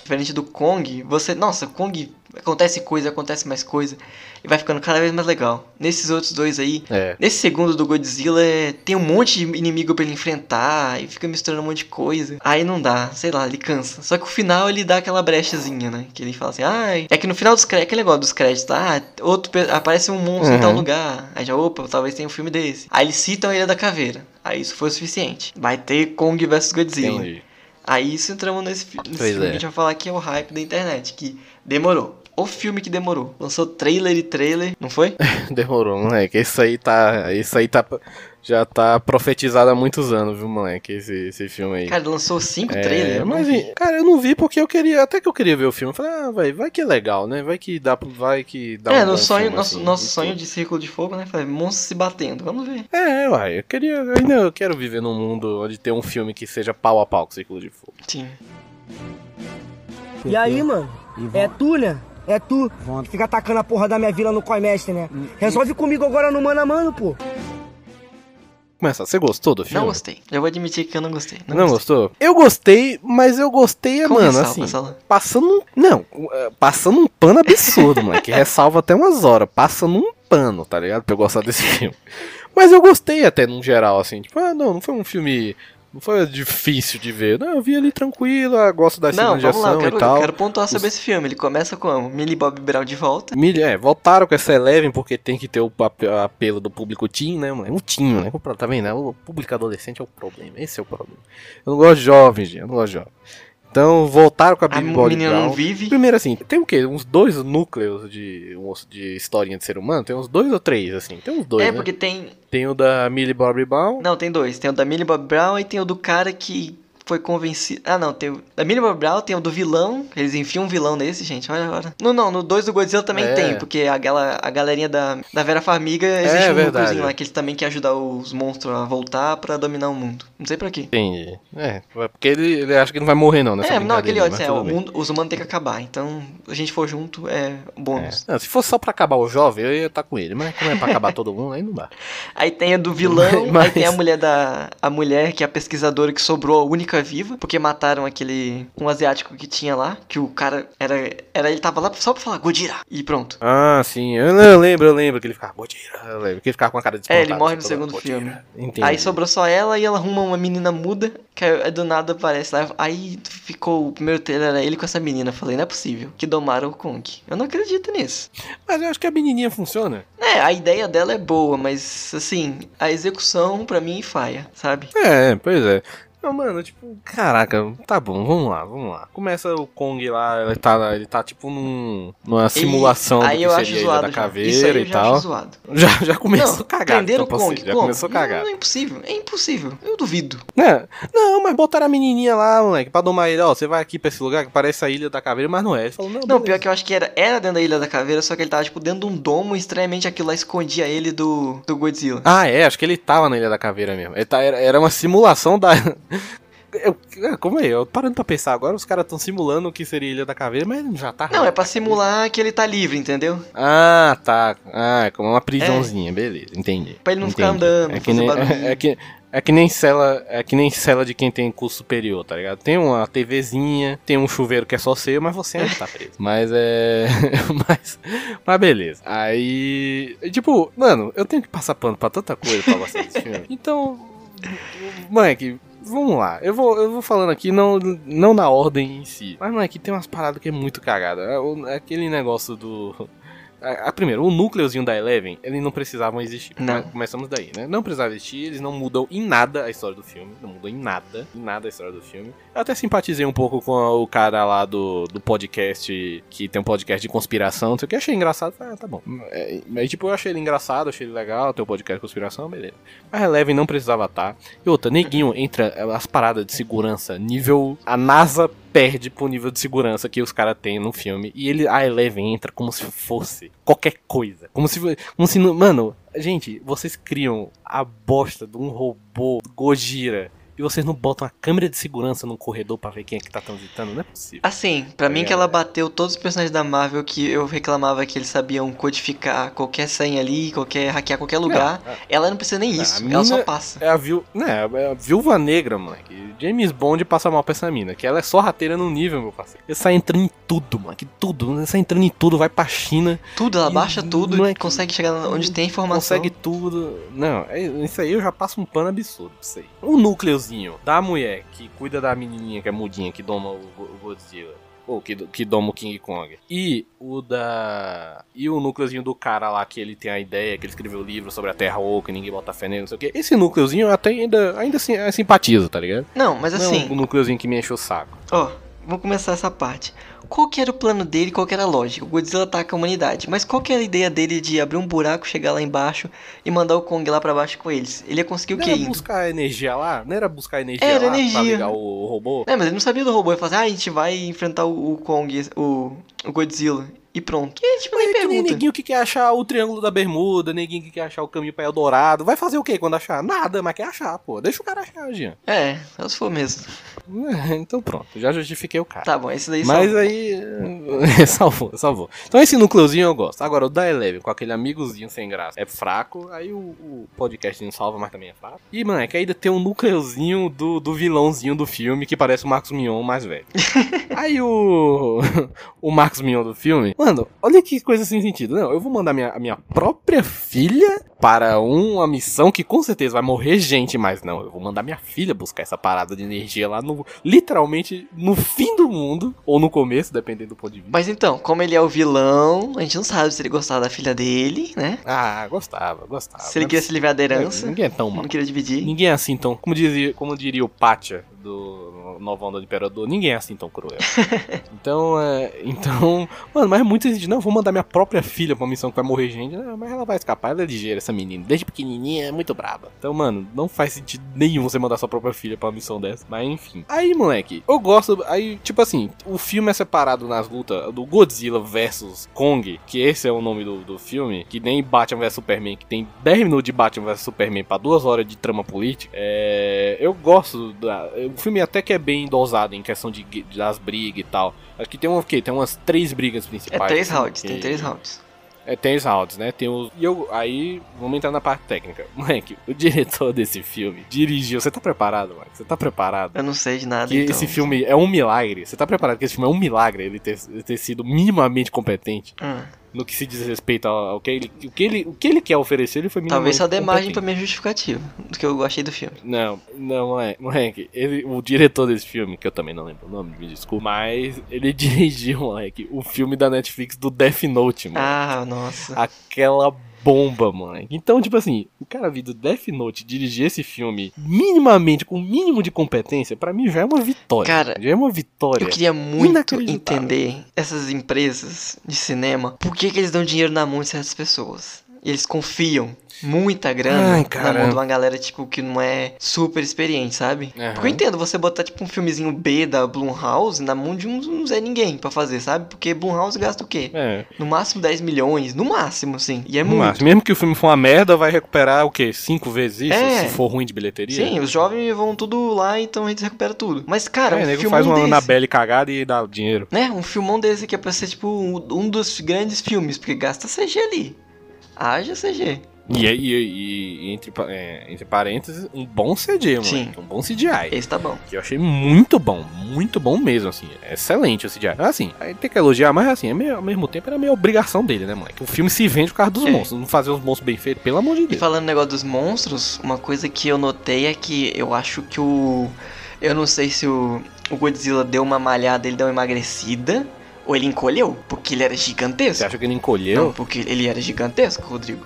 Diferente do Kong, você. Nossa, Kong acontece coisa, acontece mais coisa. E vai ficando cada vez mais legal. Nesses outros dois aí. É. Nesse segundo do Godzilla, é, tem um monte de inimigo pra ele enfrentar. E fica misturando um monte de coisa. Aí não dá, sei lá, ele cansa. Só que o final ele dá aquela brechazinha, né? Que ele fala assim, ai. É que no final dos créditos, aquele negócio dos créditos, ah, outro, aparece um monstro em tal Uhum. lugar. Aí já, opa, talvez tenha um filme desse. Aí eles citam a Ilha da Caveira. Aí isso foi o suficiente. Vai ter Kong vs Godzilla. Entendi. Aí isso entramos nesse, nesse Pois filme é. que a gente vai falar que é o hype da internet, que demorou. O filme que demorou. Lançou trailer e trailer, não foi? Demorou, moleque. Isso aí tá. Isso aí tá. Já tá profetizado há muitos anos, viu, moleque? Esse, esse filme aí. Cara, lançou cinco É, trailers. mas, cara, eu não vi porque eu queria. Até que eu queria ver o filme. Eu falei, ah, vai, vai que é legal, né? Vai que dá, vai que dá é, um sonho, filme, nosso, assim, nosso sonho tudo. de Círculo de Fogo, né? Foi monstros se batendo. Vamos ver. É, uai, eu queria. eu Ainda eu quero viver num mundo onde tem um filme que seja pau a pau com Círculo de Fogo. Sim. E aí, mano? É tu, né? É tu que fica atacando a porra da minha vila no Coimestre, né? Resolve comigo agora no mano a mano, pô. Começa, você gostou do filme? Não gostei. Já vou admitir que eu não gostei. Não, Não gostei. gostou? Eu gostei, mas eu gostei, Com mano, ressalvas, assim, passando um... Não, é, passando um pano absurdo, mano, que ressalva até umas horas, passando um pano, tá ligado? Pra eu gostar desse filme. Mas eu gostei até, num geral, assim, tipo, ah, não, não foi um filme... Não foi difícil de ver. Não, eu vi ali tranquilo, ah, gosto da cena de lá, ação eu quero, e tal. eu quero pontuar sobre esse filme. Ele começa como? Millie Bob Brown de volta. Milha, é, voltaram com essa Eleven porque tem que ter o ape- apelo do público teen, né, mano? O teen, né? Tá vendo? né? O público adolescente é o problema. Esse é o problema. Eu não gosto de jovens, gente. Eu não gosto de jovens. Então, voltaram com a A Baby Body menina Brown. não vive. Primeiro, assim, tem o quê? Uns dois núcleos de, de historinha de ser humano? Tem uns dois ou três, assim? Tem uns dois, é, né? porque tem. Tem o da Millie Bobby Brown. Não, tem dois. Tem o da Millie Bob Brown e tem o do cara que foi convencido. Ah, não. Tem o da Millie Brown, tem o do vilão. Eles enfiam um vilão nesse, gente. Olha agora. Não, não. No 2 do Godzilla também É. tem. Porque a, gala, a galerinha da, da Vera Farmiga existe um verdade. núcleozinho lá que eles também querem ajudar os monstros a voltar pra dominar o mundo. Não sei pra quê. Entendi. É, porque ele, ele acha que não vai morrer, não, nessa é, não, aquele ódio. É, o mundo, os humanos têm que acabar. Então, a gente for junto, é bônus. Não, se fosse só pra acabar o jovem, eu ia estar com ele. Mas como é pra acabar todo mundo, aí não dá. Aí tem a do vilão, Mas- aí tem a mulher da. A mulher que é a pesquisadora que sobrou a única viva, porque mataram aquele. um asiático que tinha lá, que o cara era. era ele tava lá só pra falar Godira. E pronto. Ah, sim. Eu, eu lembro, eu lembro que ele ficava Godira. Eu lembro que ele ficava com a cara de É, ele morre no toda segundo Godira. filme. Entendi. Aí sobrou só ela e ela arruma uma menina muda, que aí do nada aparece lá. Aí ficou o primeiro trailer era ele com essa menina. Falei, não é possível. Que domaram o Kong. Eu não acredito nisso. Mas eu acho que a menininha funciona. É, a ideia dela é boa, mas assim, a execução pra mim falha, sabe? É, pois é. Não, mano, tipo, caraca, tá bom, vamos lá, vamos lá. Começa o Kong lá, ele tá, ele tá tipo num, numa simulação E do aí que eu seria acho zoado da já. Caveira Isso aí eu e já tal. acho zoado. Já, já começou não, cagado. prenderam então, o Kong, assim, já como? começou cagado. Não, é impossível, é impossível. Eu duvido. É, não, mas botaram a menininha lá, moleque, pra domar ele. Ó, você vai aqui pra esse lugar que parece a Ilha da Caveira, mas não é. Ele falou, não, Não, pior que eu acho que era, era dentro da Ilha da Caveira, só que ele tava, tipo, dentro de um domo e estranhamente aquilo lá escondia ele do, do Godzilla. Ah, é, acho que ele tava na Ilha da Caveira mesmo. Ele tá, era, era uma simulação da. Eu, é, como é? Eu parando pra pensar agora, os caras estão simulando o que seria Ilha da Caveira, mas já tá. Não, é pra simular que ele tá livre, entendeu? Ah, tá. Ah, é como uma prisãozinha, beleza, entendi. Pra ele não ficar Entendi. andando, é que nem, barulho. é, que, é que nem cela, é que nem cela de quem tem curso superior, tá ligado? Tem uma TVzinha, tem um chuveiro que é só seu, mas você ainda tá preso. Mas é, mas, mas beleza. Aí, tipo, mano, eu tenho que passar pano pra tanta coisa pra filme. Então, moleque, Vamos lá, eu vou, eu vou falando aqui, não, não na ordem em si. Mas, moleque, tem umas paradas que é muito cagada. É é Aquele negócio do. A, a- primeiro, o núcleozinho da Eleven, eles não precisavam existir. Não. Come- Começamos daí, né? Não precisava existir, eles não mudam em nada a história do filme. Não mudam em nada, em nada a história do filme. Eu até simpatizei um pouco com o cara lá do, do podcast, que tem um podcast de conspiração, não sei o que. Achei engraçado, ah, tá bom. É, Mas, tipo, eu achei ele engraçado, achei ele legal, tem um podcast de conspiração, beleza. A Eleven não precisava estar. E outra, neguinho entra as paradas de segurança, nível. A NASA perde pro nível de segurança que os caras têm no filme. E ele, a Eleven entra como se fosse qualquer coisa. Como se. Como se. Mano, gente, vocês criam a bosta de um robô Gojira. E vocês não botam a câmera de segurança num corredor pra ver quem é que tá transitando? Não é possível. Assim, pra mim ligado? que ela bateu todos os personagens da Marvel que eu reclamava que eles sabiam codificar qualquer senha ali, qualquer hackear qualquer lugar. Não, ela não precisa nem a isso, ela só passa. É a, viu... né, é a viúva negra, moleque. James Bond passa mal pra essa mina, que ela é só rateira no nível, meu parceiro. Ele sai entrando em tudo, moleque, tudo. Ele sai entrando em tudo, vai pra China, Tudo, ela E- baixa tudo moleque, e consegue chegar onde tem informação. consegue tudo. Não, é, isso aí eu já passo um pano absurdo pra isso aí. O núcleozinho da mulher que cuida da menininha que é mudinha, que doma o, Godzilla. Ou que, que doma o King Kong. E o da. E o núcleozinho do cara lá que ele tem a ideia, que ele escreveu o livro sobre a Terra Oca, ninguém bota fé nele, não sei o quê. Esse núcleozinho até ainda, ainda assim, é simpatizo, tá ligado? Não, mas Não assim, o núcleozinho que me enche o saco. ó, vamos começar essa parte. Qual que era o plano dele, qual que era a lógica? O Godzilla ataca a humanidade, mas qual que era a ideia dele de abrir um buraco, chegar lá embaixo e mandar o Kong lá pra baixo com eles? Ele ia conseguir o que era indo? buscar energia lá? Não era buscar energia Era lá pra energia. ligar o robô? É, mas ele não sabia do robô. Ele falou assim, ah, a gente vai enfrentar o, o Kong, o, o Godzilla. E pronto. E tipo, nem É que nem pergunta. neguinho que quer achar o Triângulo da Bermuda, neguinho que quer achar o caminho pra Eldorado. Vai fazer o quê quando achar? Nada, mas quer achar, pô. Deixa o cara achar, Jean. É, só se for mesmo. É, então pronto, já justifiquei o cara. Tá bom, esse daí Mas salva. aí. salvou, salvou. Então esse núcleozinho eu gosto. Agora, o da Eleven, com aquele amigozinho sem graça, é fraco. Aí o, o podcast não salva, mas também é fraco. E, mano, é que ainda tem um núcleozinho do, do vilãozinho do filme que parece o Marcos Mion mais velho. aí o. o Marcos Mion do filme. Mano, olha que coisa sem sentido. Não, eu vou mandar minha, a minha própria filha para uma missão que com certeza vai morrer gente, mas não, eu vou mandar minha filha buscar essa parada de energia lá no literalmente no fim do mundo ou no começo, dependendo do ponto de vista. Mas então, como ele é o vilão, a gente não sabe se ele gostava da filha dele, né? Ah, gostava, gostava. se ele queria se livrar da herança, Ninguém é tão mal. não queria dividir. Ninguém é assim tão, como diria, como diria o Pátia do Nova Onda do Imperador, ninguém é assim tão cruel. então, é, então, mano, mas muita gente, não, vou mandar minha própria filha pra uma missão que vai morrer gente, não, mas ela vai escapar, ela é ligeira, essa menina, desde pequenininha é muito braba. Então, mano, não faz sentido nenhum você mandar sua própria filha pra uma missão dessa, mas enfim. Aí, moleque, eu gosto, aí, tipo assim, o filme é separado nas lutas do Godzilla versus Kong, que esse é o nome do, do filme, que nem Batman vs Superman, que tem 10 minutos de Batman vs Superman pra duas horas de trama política, é, eu gosto da, o filme até que é bem dosado em questão de, das brigas e tal. Acho que tem um, o quê? Tem umas três brigas É principais. três assim, rounds, que- tem três rounds. é, tem os rounds, né? Tem os. E eu. Aí, vamos entrar na parte técnica. Moleque, o diretor desse filme dirigiu. Você tá preparado, mano? Você tá preparado? Eu não sei de nada, Que então. esse filme é um milagre. Você tá preparado que esse filme é um milagre ele ter, ter sido minimamente competente Hum, no que se diz respeito ao, que ele. O que ele, o que ele quer oferecer, ele foi minimamente talvez só dê margem pra minha justificativa do que eu gostei do filme. Não, não, moleque, moleque, ele, o diretor desse filme, que eu também não lembro o nome, me desculpa, mas ele dirigiu, moleque, o filme da Netflix do Death Note, mano. Ah, nossa. Aquela bomba, moleque. Então, tipo assim, o cara vir do Death Note dirigir esse filme minimamente, com o mínimo de competência, pra mim já é uma vitória. Cara, já é uma vitória. Eu queria muito entender essas empresas de cinema, por que, que eles dão dinheiro na mão de certas pessoas. E eles confiam muita grana Ai, na mão de uma galera, tipo, que não é super experiente, sabe? Aham. Porque eu entendo você botar, tipo, um filmezinho B da Blumhouse na mão de um, um Zé Ninguém pra fazer, sabe? Porque Blumhouse gasta o quê? É, No máximo 10 milhões, no máximo, sim. E é no muito. máximo. Mesmo que o filme for uma merda, vai recuperar o quê? Cinco vezes isso? É. Se for ruim de bilheteria? Sim, os jovens vão tudo lá, então a gente recupera tudo. Mas, cara, é, um filmão faz uma desse... Anabelle cagada e dá dinheiro. né, um filmão desse que é pra ser tipo um, um dos grandes filmes, porque gasta CG ali. Haja CG. E, e, e- e entre, é, entre parênteses, um bom CG, mano. Sim. Um bom CGI. Esse tá bom. Que eu achei muito bom, muito bom mesmo, assim. É excelente o CGI. Assim, aí tem que elogiar, mas assim, é meio- ao mesmo tempo era meio obrigação dele, né, moleque? O filme se vende por causa dos É. monstros. Não fazer os monstros bem feitos, pelo amor de E Deus. falando no negócio dos monstros, uma coisa que eu notei é que eu acho que o. Eu não sei se o, o Godzilla deu uma malhada, ele deu uma emagrecida, ou ele encolheu, porque ele era Você gigantesco. acha que ele encolheu? Não, porque ele era gigantesco, Rodrigo.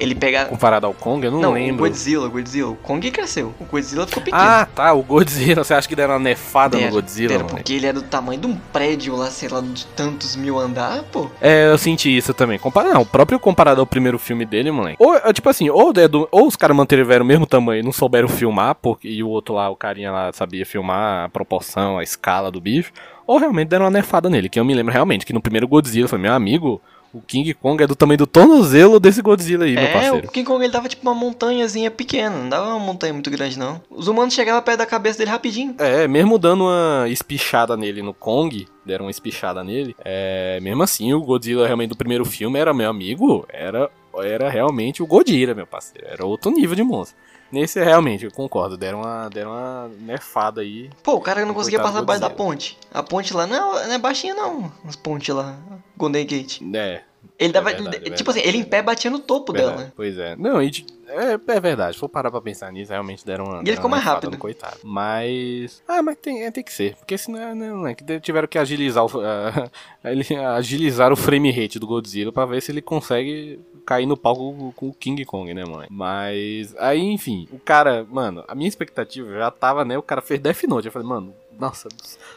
Ele pega. Comparado ao Kong, eu não, Não, lembro. o Godzilla, o Godzilla. O Kong cresceu. O Godzilla ficou pequeno. Ah, tá, o Godzilla. Você acha que deram uma nefada Deram, no Godzilla, deram, porque ele é do tamanho de um prédio lá, sei lá, de tantos mil andar, pô. É, eu senti isso também. Compara... Não, o próprio comparado ao primeiro filme dele, moleque. Ou, é, tipo assim, ou, é do- ou os caras mantiveram o mesmo tamanho e não souberam filmar, porque... e o outro lá, o carinha lá, sabia filmar a proporção, a escala do bicho. Ou realmente deram uma nefada nele, que eu me lembro realmente que no primeiro Godzilla, foi meu amigo, O King Kong é do tamanho do tornozelo desse Godzilla aí, meu É, parceiro. o King Kong ele dava tipo uma montanhazinha pequena, não dava uma montanha muito grande não. Os humanos chegavam perto da cabeça dele rapidinho. É, mesmo dando uma espichada nele no Kong, deram uma espichada nele, é, mesmo assim, o Godzilla realmente do primeiro filme era meu amigo, era, era realmente o Godzilla, meu parceiro. Era outro nível de monstro. Nesse, realmente, eu concordo, deram uma, deram uma nerfada aí. Pô, o cara não conseguia passar do abaixo da ponte. A ponte lá não, não é baixinha não, as pontes lá, Golden Gate. É, Ele dava, verdade, ele- é tipo assim, ele em pé batia no topo verdade, dela. Pois é. Não, e é, é verdade, se for parar pra pensar nisso, realmente deram uma. ele deram ficou mais rápido. no Coitado. Mas. Ah, mas tem, é, tem que ser. Porque senão, né, não é que tiveram que agilizar o. ele- agilizar o frame rate do Godzilla pra ver se ele consegue cair no palco com o King Kong, né, mãe? Mas. Aí, enfim, o cara, mano, a minha expectativa já tava, né? O cara fez Death Note. Eu falei, mano, nossa,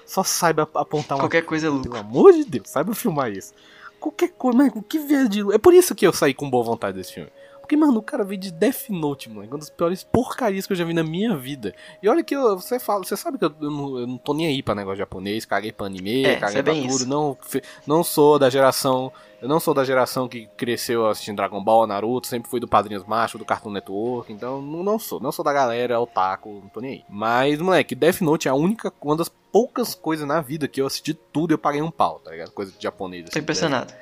só saiba apontar uma Qualquer coisa é pelo lucro. amor de Deus, saiba filmar isso. Qualquer coisa, mano, que viagem de... É por isso que eu saí com boa vontade desse filme. Porque, mano, o cara veio de Death Note, mano. Uma das piores porcarias que eu já vi na minha vida. E olha que eu- você fala, você sabe que eu, eu não, eu não tô nem aí pra negócio japonês, caguei pra anime, É, caguei é pra tudo. isso. Não, não sou da geração. Eu não sou da geração que cresceu assistindo Dragon Ball, Naruto, sempre fui do Padrinhos Macho, do Cartoon Network, então não, sou. Não sou da galera, otaku, não tô nem aí. Mas, moleque, Death Note é a única, uma das poucas coisas na vida que eu assisti tudo e eu paguei um pau, tá ligado? Coisa de japonês. Tô assim, impressionado.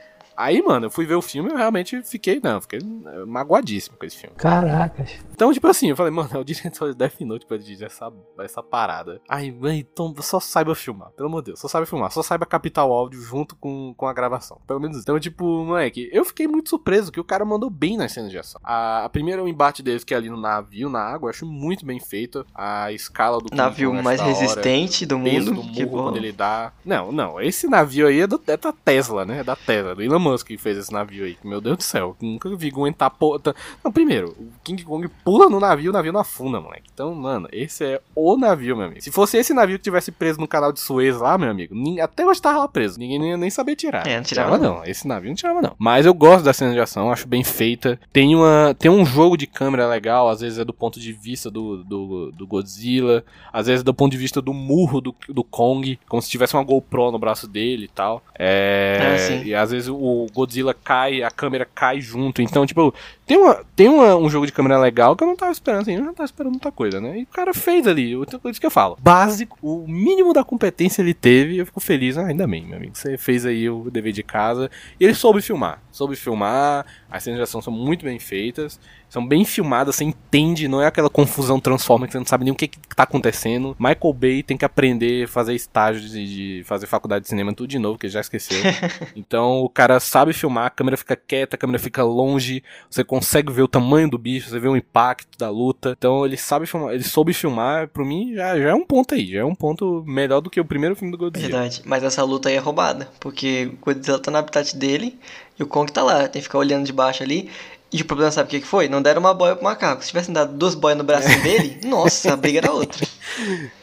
Aí, mano, eu fui ver o filme e eu realmente fiquei, não, fiquei eh, magoadíssimo com esse filme. Caracas. Então, tipo assim, eu falei, mano, é o diretor de Death Note pra dirigir essa, essa parada. Aí, mano, então só saiba filmar, pelo amor de Deus, só saiba filmar, só saiba captar o áudio junto com, com a gravação. Pelo menos isso. Então, tipo, moleque, eu fiquei muito surpreso que o cara mandou bem nas cenas de ação. A, a primeira, o embate deles, que é ali no navio, na água, eu acho muito bem feito. A escala do Navio acho mais hora. resistente do O peso mundo. do que bom. quando ele dá. Não, não. Esse navio aí é, do, é da Tesla, né? É da Tesla, do Elon Musk que fez esse navio aí. Meu Deus do céu. Nunca vi aguentar porra. Não, primeiro, o King Kong pula no navio, o navio não afunda, moleque. Então, mano, esse é o navio, meu amigo. Se fosse esse navio que tivesse preso no canal de Suez lá, meu amigo, até hoje tava lá preso. Ninguém nem, nem sabia tirar. É, não tirava não. Esse navio não tirava, não. Mas eu gosto da cena de ação, acho bem feita. Tem, uma, tem um jogo de câmera legal, às vezes é do ponto de vista do, do, do Godzilla, às vezes é do ponto de vista do murro do, do Kong, como se tivesse uma GoPro no braço dele e tal. É, sim. e às vezes o Godzilla cai, a câmera cai junto. Então, tipo, tem, uma, tem uma- um jogo de câmera legal que eu não tava esperando, assim, eu não tava esperando muita coisa, né? E o cara fez ali, o- isso que eu falo. Básico, o mínimo da competência ele teve, eu fico feliz, ah, ainda bem, meu amigo. Você fez aí o dever de casa. E ele soube filmar. Soube filmar, as cenas de ação são muito bem feitas, são bem filmadas, você entende, não é aquela confusão transforma que você não sabe nem o que, que tá acontecendo. Michael Bay tem que aprender a fazer estágio de, de fazer faculdade de cinema tudo de novo, que ele já esqueceu. então o cara sabe filmar, a câmera fica quieta, a câmera fica longe, você consegue ver o tamanho do bicho, você vê o impacto da luta. Então ele sabe filmar, ele soube filmar, pra mim já, já é um ponto aí, já é um ponto melhor do que o primeiro filme do Godzilla. Verdade. Mas essa luta aí é roubada. Porque o Godzilla tá no habitat dele e o Kong tá lá. Tem que ficar olhando de baixo ali. E o problema sabe o que foi? Não deram uma boia pro macaco. Se tivessem dado duas boias no bracinho dele, nossa, a briga era outra.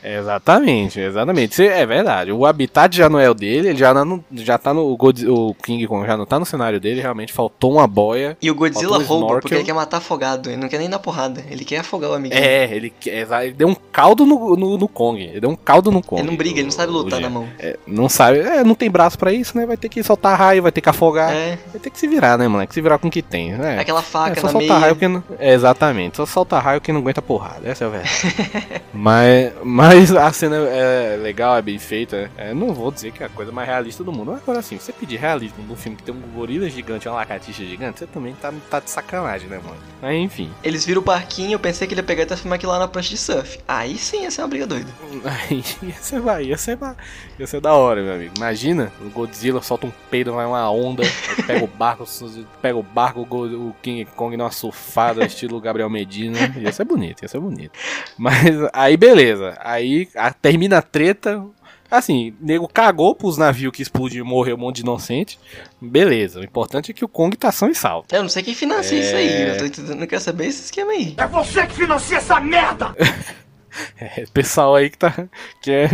Exatamente, exatamente. É verdade. O habitat já não é o dele, ele já, não, já tá no. O, Godz- o King Kong já não tá no cenário dele, realmente faltou uma boia. E o Godzilla um rouba, snorkel. porque ele quer matar afogado. Ele não quer nem dar porrada. Ele quer afogar o amiguinho. É, ele, ele deu um caldo no, no, no Kong. Ele deu um caldo no Kong. Ele não briga, ele não sabe o- o lutar na mão. É, não sabe, é, não tem braço pra isso, né? Vai ter que soltar raio, vai ter que afogar. É, Vai ter que se virar, né, moleque? Se virar com o que tem. né? aquela É, faca só na soltar meia. raio que não... é, Exatamente, só solta raio que não aguenta porrada, essa é a verdade. mas, mas a cena é legal, é bem feita. É, não vou dizer que é a coisa mais realista do mundo. Mas agora assim, você pedir realismo num filme que tem um gorila gigante e uma lagartixa gigante, você também tá, tá de sacanagem, né, mano? Mas enfim. Eles viram o parquinho, eu pensei que ele ia pegar e transformar aquilo lá na prancha de surf. Aí sim ia ser uma briga doida. Aí ia ser, vai, ia ser, ia ser da hora, meu amigo. Imagina, o Godzilla solta um peido, vai uma onda, pega o barco, pega o barco, o King Kong numa surfada, estilo Gabriel Medina. Ia ser bonito, ia ser bonito. Mas aí beleza, aí a- termina a treta. Assim, nego cagou pros navios que explodiu e morreu um monte de inocente. Beleza, o importante é que o Kong tá são e salvo. Eu não sei quem financia É. isso aí. Eu tô entendendo, não quero saber esse esquema aí. É você que financia essa merda! É, pessoal aí que tá. Que é,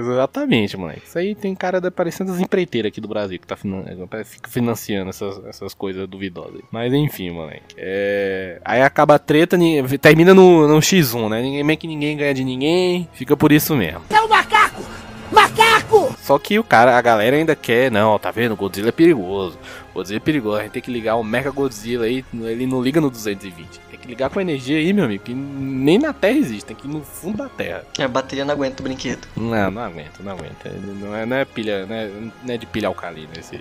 exatamente, moleque. Isso aí tem cara da, parecendo as empreiteiras aqui do Brasil que tá finan- fica financiando essas, essas coisas duvidosas. Mas enfim, moleque. É, aí acaba a treta, termina no, no X1, né? Ninguém, meio que ninguém ganha de ninguém, fica por isso mesmo. É o macaco! Macaco! Só que o cara, a galera ainda quer, não, tá vendo? Godzilla é perigoso. Godzilla é perigoso, a gente tem que ligar o Mega Godzilla aí, ele não liga no 220. Ligar com energia aí, meu amigo, que nem na Terra existe, tem que ir no fundo da Terra. A bateria não aguenta o brinquedo. Não, não aguenta, não aguenta. Não é, não é pilha, não é, não é de pilha alcalina esse.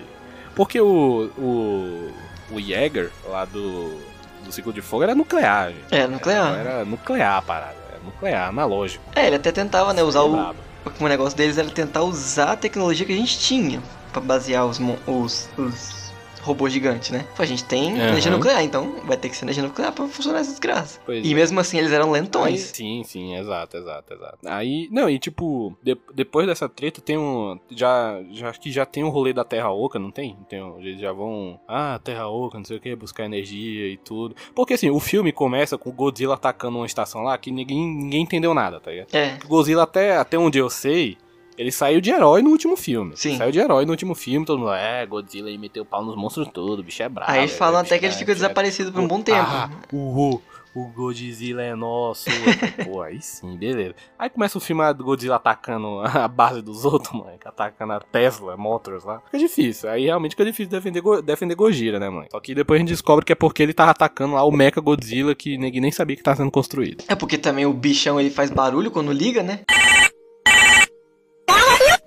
Porque o. o. o Jäger lá do. do ciclo de fogo era nuclear, gente. É, nuclear. Era, era nuclear a parada. Era nuclear, analógico. É, ele até tentava, né, usar o. O negócio deles era tentar usar a tecnologia que a gente tinha pra basear os, os, os robôs gigantes, né? Pô, a gente tem Aham. energia nuclear, então vai ter que ser energia nuclear pra funcionar essa desgraça. Pois E é. mesmo assim eles eram lentões. sim, sim, exato, exato, exato. Aí, não, e tipo, de- depois dessa treta tem um. Já, já que já tem um rolê da Terra Oca, não tem? tem um- eles já vão. Ah, Terra Oca, não sei o que, buscar energia e tudo. Porque assim, o filme começa com o Godzilla atacando uma estação lá que ninguém, ninguém entendeu nada, tá ligado? É, O Godzilla, até, até onde eu sei, ele saiu de herói no último filme. Sim. Saiu de herói no último filme, todo mundo, é, Godzilla aí meteu o pau nos monstros todos, o bicho é brabo. aí é, falam até que ele é- fica é- desaparecido por um bom tempo. Ah, o, o Godzilla é nosso. Pô, aí sim, beleza. Aí começa o filme do Godzilla atacando a base dos outros, moleque. Atacando a Tesla, Motors lá. Fica difícil. Aí realmente fica difícil defender, defender Gojira, né, mãe? Só que depois a gente descobre que é porque ele tava atacando lá o Mecha Godzilla que ninguém nem sabia que tava sendo construído. É porque também o bichão ele faz barulho quando liga, né?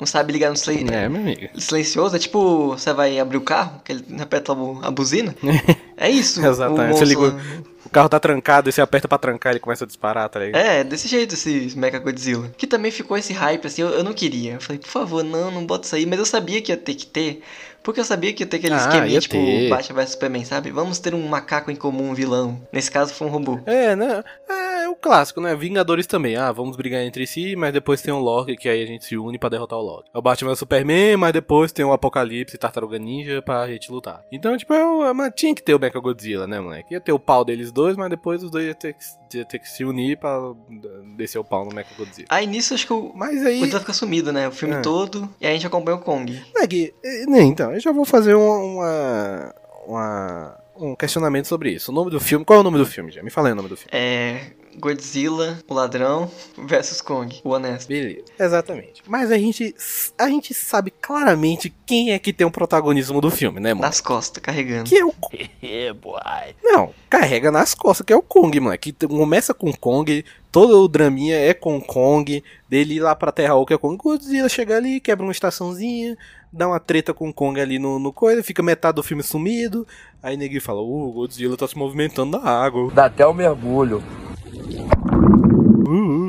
Não sabe ligar no silen- É, meu amigo. silencioso, é tipo você vai abrir o carro, que ele aperta a buzina. É isso. Exatamente, o você liga. O carro tá trancado e você aperta pra trancar ele começa a disparar, tá ligado? É, desse jeito esse Mecha Godzilla. Que também ficou esse hype, assim, eu, eu não queria. Eu falei, por favor, não, não bota isso aí. Mas eu sabia que ia ter que ter. Porque eu sabia que ia ter aquele Ah, esqueminha, tipo, ter. Batman vs Superman, sabe? Vamos ter um macaco em comum, um vilão. Nesse caso foi um robô. É, né? É o clássico, né? Vingadores também. Ah, vamos brigar entre si, mas depois tem o Loki, que aí a gente se une pra derrotar o Loki. É o Batman e o Superman, mas depois tem o Apocalipse e Tartaruga Ninja pra gente lutar. Então, tipo, é o- é, mas tinha que ter o Mecha Godzilla, né, moleque? Ia ter o pau deles dois, mas depois os dois ia ter que, ia ter que se unir pra descer o pau no Mecha Godzilla. Aí nisso acho que o Mas aí. Godzilla fica sumido, né? O filme É. todo. E aí a gente acompanha o Kong. Eh, né, então, eu já vou fazer uma, uma, uma- um questionamento sobre isso. O nome do filme. Qual é o nome do filme, já? Me fala aí o nome do filme. É. Godzilla, o ladrão, versus Kong, o honesto. Beleza. Exatamente. Mas a gente, a gente sabe claramente quem é que tem o protagonismo do filme, né, mano? Nas costas, carregando. Que é o Kong. Não, carrega nas costas, que é o Kong, mano. Que começa com Kong, todo o draminha é com Kong, dele ir lá pra Terra Oca é com Godzilla, chega ali, quebra uma estaçãozinha, dá uma treta com o Kong ali no, no coisa, fica metade do filme sumido. Aí ninguém fala, o Godzilla tá se movimentando na água. Dá até o mergulho.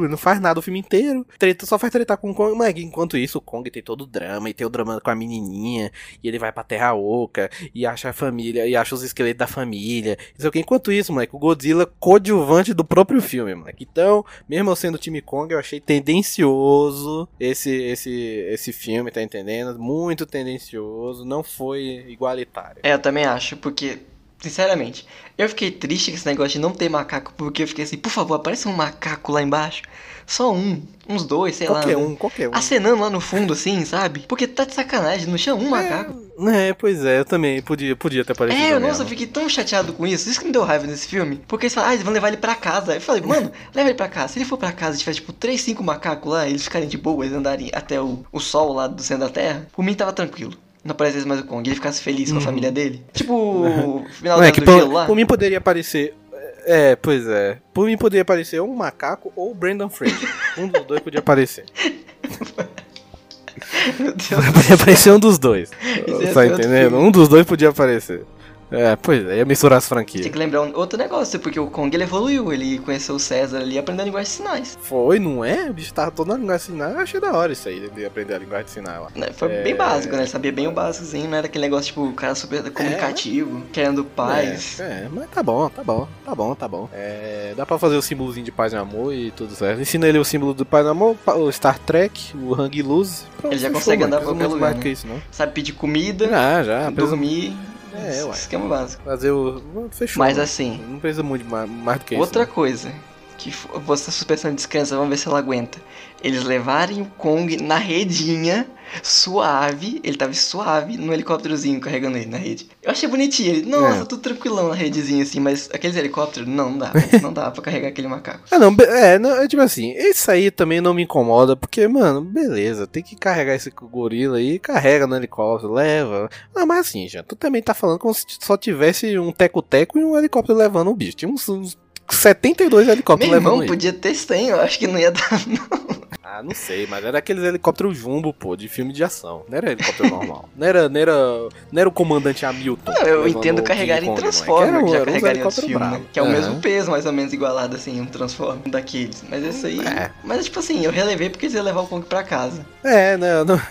Não faz nada o filme inteiro. Treta, só faz tretar com o Kong. Mas enquanto isso, o Kong tem todo o drama. E tem o drama com a menininha. E ele vai pra Terra Oca. E acha a família. E acha os esqueletos da família. Não sei o que. Enquanto isso, moleque, o Godzilla coadjuvante do próprio filme, moleque. Então, mesmo eu sendo time Kong, eu achei tendencioso esse, esse, esse filme, tá entendendo? Muito tendencioso. Não foi igualitário. É, eu também acho, porque, sinceramente, eu fiquei triste com esse negócio de não ter macaco, porque eu fiquei assim, por favor, aparece um macaco lá embaixo. Só um, uns dois, sei Qualquer lá. um, qualquer um. Acenando lá no fundo, assim, sabe? Porque tá de sacanagem, não tinha um macaco. É, pois é, eu também podia, podia ter aparecido. É, mesmo. nossa, eu fiquei tão chateado com isso. Isso que me deu raiva nesse filme. Porque eles falaram, ah, eles vão levar ele pra casa. Eu falei, mano, leva ele pra casa. Se ele for pra casa e tiver, tipo, 3, 5 macacos lá, eles ficarem de boa, eles andarem até o, o sol lá do centro da terra, por mim tava tranquilo. Não aparecesse mais o Kong, ele ficasse feliz com a família dele. Tipo, o final Não, é que do por, gelo lá. por mim poderia aparecer. É, pois é. Por mim poderia aparecer um macaco ou o Brandon Fraser. Um dos dois podia aparecer. Meu Deus. Podia aparecer um dos dois. Ia tá entendendo? filme. Um dos dois podia aparecer. É, pois é, ia misturar as franquias. Tem que lembrar um outro negócio, porque o Kong ele evoluiu, ele conheceu o César ali e aprendeu a linguagem de sinais. Foi, não é? O bicho tava todo na linguagem de sinal. Eu achei da hora isso aí, de aprender a linguagem de sinal lá. Né, Foi É. bem básico, né? Ele sabia bem o básicozinho, não era aquele negócio, tipo, o cara super comunicativo, querendo paz. É, é, mas tá bom, tá bom, tá bom, tá bom. É, dá pra fazer o símbolozinho de paz e amor e tudo certo. Ensina ele o símbolo do paz e amor, o Star Trek, o Hang. Pronto, Ele já consegue andar qualquer muito lugar, mais né? que isso, não. Sabe pedir comida, Já, já. Dormir. É, esse ué. Esquema básico. fazer o. Fechou. Mas assim, Não precisa muito mais, mais do que outra isso. coisa que você suspensão de descanso, vamos ver se ela aguenta. Eles levarem o Kong na redinha, suave, ele tava suave no helicópterozinho carregando ele na rede. Eu achei bonitinho, ele, nossa, É. tudo tranquilão na redezinha assim, mas aqueles helicópteros, não, não dá, não dá pra carregar aquele macaco. Ah, não, é, não, é tipo assim, isso aí também não me incomoda, porque, mano, beleza, tem que carregar esse gorila aí, carrega no helicóptero, leva. Não, mas assim, já, tu também tá falando como se só tivesse um teco-teco e um helicóptero levando o bicho. Tinha uns, uns 72 helicópteros levando ele. podia ter 100, eu acho que não ia dar, não. Ah, não sei, mas era aqueles helicópteros jumbo, pô, de filme de ação. Não era helicóptero normal. Não era, não era, não era o comandante Hamilton. Não, eu levando entendo carregar em Transformer, que já carregaria nos filmes, né? Que é o Aham. mesmo peso, mais ou menos, igualado, assim, um Transformer daqueles. Mas esse aí... É. Mas, tipo assim, eu relevei porque eles iam levar o Kong pra casa. É, não, não,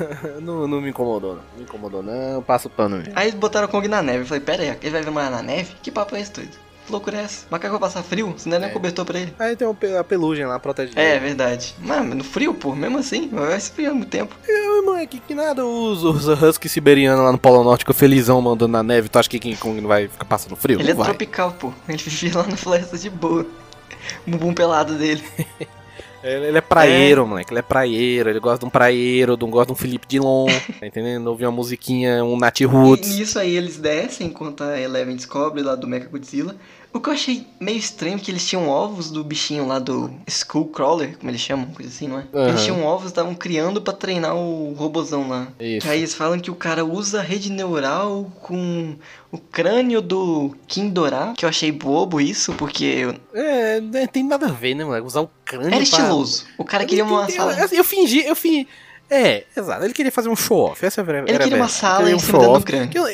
não, não me incomodou, não. Me incomodou, não. Passa o pano mesmo. Aí eles botaram o Kong na neve. Eu falei, pera aí, ele vai ver mais na neve? Que papo é esse, doido? Que loucura é essa? O macaco vai passar frio? Senão não é É. cobertor pra ele. Aí tem um pe- a pelugem lá protegendo. É, verdade. Mano, no frio, pô, mesmo assim, vai esfriando muito tempo. Ai, moleque, que nada, os, os husky siberianos lá no Polo Norte com o felizão mandando na neve, tu acha que King Kong não vai ficar passando frio? Ele é vai. tropical, pô. Ele vivia lá na floresta de boa. O bumbum pelado dele. Ele, é praieiro, moleque, ele é praieiro, ele gosta de um praieiro, de um, gosta de um Felipe Dilon, tá entendendo? Ouvir uma musiquinha, um Nat E Roots. nisso aí eles descem enquanto a Eleven descobre lá do Mecha Godzilla. O que eu achei meio estranho é que eles tinham ovos do bichinho lá do Skullcrawler, como eles chamam, coisa assim, não é? Aham. Eles tinham ovos, estavam criando pra treinar o robozão lá. Isso. Aí eles falam que o cara usa a rede neural com o crânio do Kindorá, que eu achei bobo isso, porque eu- É, não tem nada a ver, né, moleque? Usar o crânio era pra- estiloso. O cara queria uma eu, sala... Eu, eu fingi, eu fingi. É, exato. Ele queria fazer um show-off. Essa era, Ele queria uma sala Queria em um cima do. Que eu-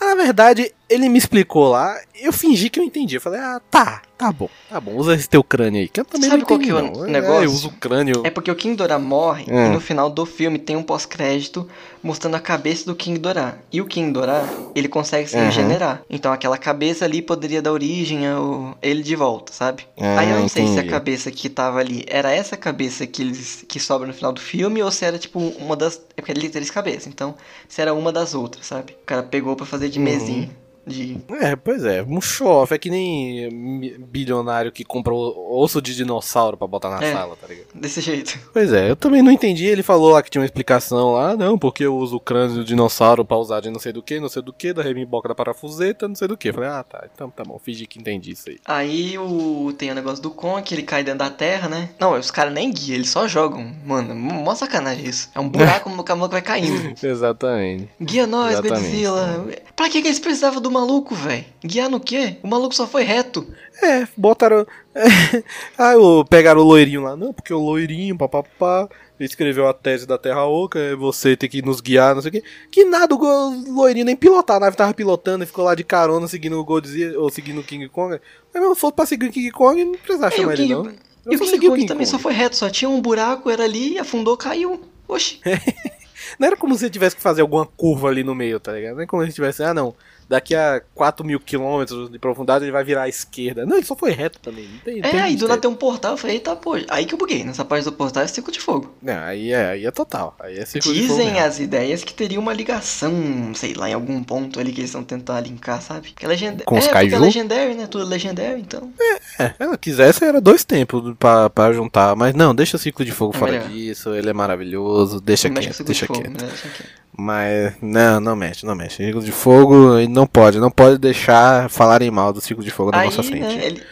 na verdade, ele me explicou lá. Eu fingi que eu entendi. Eu falei, ah, tá, tá bom, tá bom. Usa esse teu crânio aí. Que eu também Sabe não qual entendi, que é o não. negócio? É, eu uso o crânio. É porque o King Dora morre Hum. e no final do filme tem um pós-crédito mostrando a cabeça do King Dora. E o King Dora, ele consegue se Uhum. regenerar. Então aquela cabeça ali poderia dar origem ao ele de volta, sabe? Ah, Aí eu não sei se a entendi. cabeça que tava ali era essa cabeça que eles que sobra no final do filme ou se era tipo uma das, é porque ele tem três cabeças, então se era uma das outras, sabe? O cara pegou pra fazer de Uhum. mesinho. De... É, pois é, um show-off. É que nem bilionário que compra osso de dinossauro pra botar na É. sala, tá ligado? Desse jeito. Pois é, eu também não entendi. Ele falou lá que tinha uma explicação lá, não, porque eu uso o crânio do dinossauro pra usar de não sei do que, não sei do que, da remimboca da parafuseta, não sei do que. Falei, ah, tá, então tá bom, fingi que entendi isso aí. Aí o tem o negócio do Kong, que ele cai dentro da terra, né? Não, os caras nem guiam, eles só jogam. Mano, mó sacanagem isso. É um buraco, o maluco vai caindo. Exatamente. Guia nós. Godzilla. Pra que, que eles precisavam do maluco, velho? Guiar no quê? O maluco só foi reto. É, botaram. ah, o- pegaram o loirinho lá, não, porque o loirinho, papapá, escreveu a tese da Terra Oca, é você ter que nos guiar, não sei o quê. Que nada, o loirinho nem pilotar, a nave tava pilotando e ficou lá de carona seguindo o Godzilla, ou seguindo o King Kong. Mas mesmo se fosse pra seguir o King Kong, não precisava É, e chamar ele King, não. Eu e o King segui Kong também só foi reto, só tinha um buraco, era ali, afundou, caiu. Oxi. Não era como se ele tivesse que fazer alguma curva ali no meio, tá ligado? Não é como se tivesse, ah não, daqui a 4 mil quilômetros de profundidade ele vai virar à esquerda. Não, ele só foi reto também. Não tem, É, tem aí do nada tem um portal, eu falei, eita, pô. Aí que eu buguei. Nessa parte do portal é círculo de fogo. Não, aí é, aí é total. Aí é círculo de Dizem as ideias que teria uma ligação, sei lá, em algum ponto ali que eles vão tentar linkar, sabe? Porque é legend... Com é, os é kaiju? legendário, né? Tudo legendário, então. É, ela quisesse era dois tempos pra, pra juntar, mas não, deixa o ciclo de fogo É fora melhor. disso, ele é maravilhoso, deixa mexe quieto, de deixa fogo, quieto. Deixa quieto. Mas não, não mexe, não mexe. Ciclo de fogo, ele não pode, não pode deixar falarem mal do ciclo de fogo na Aí, nossa frente. né, ele...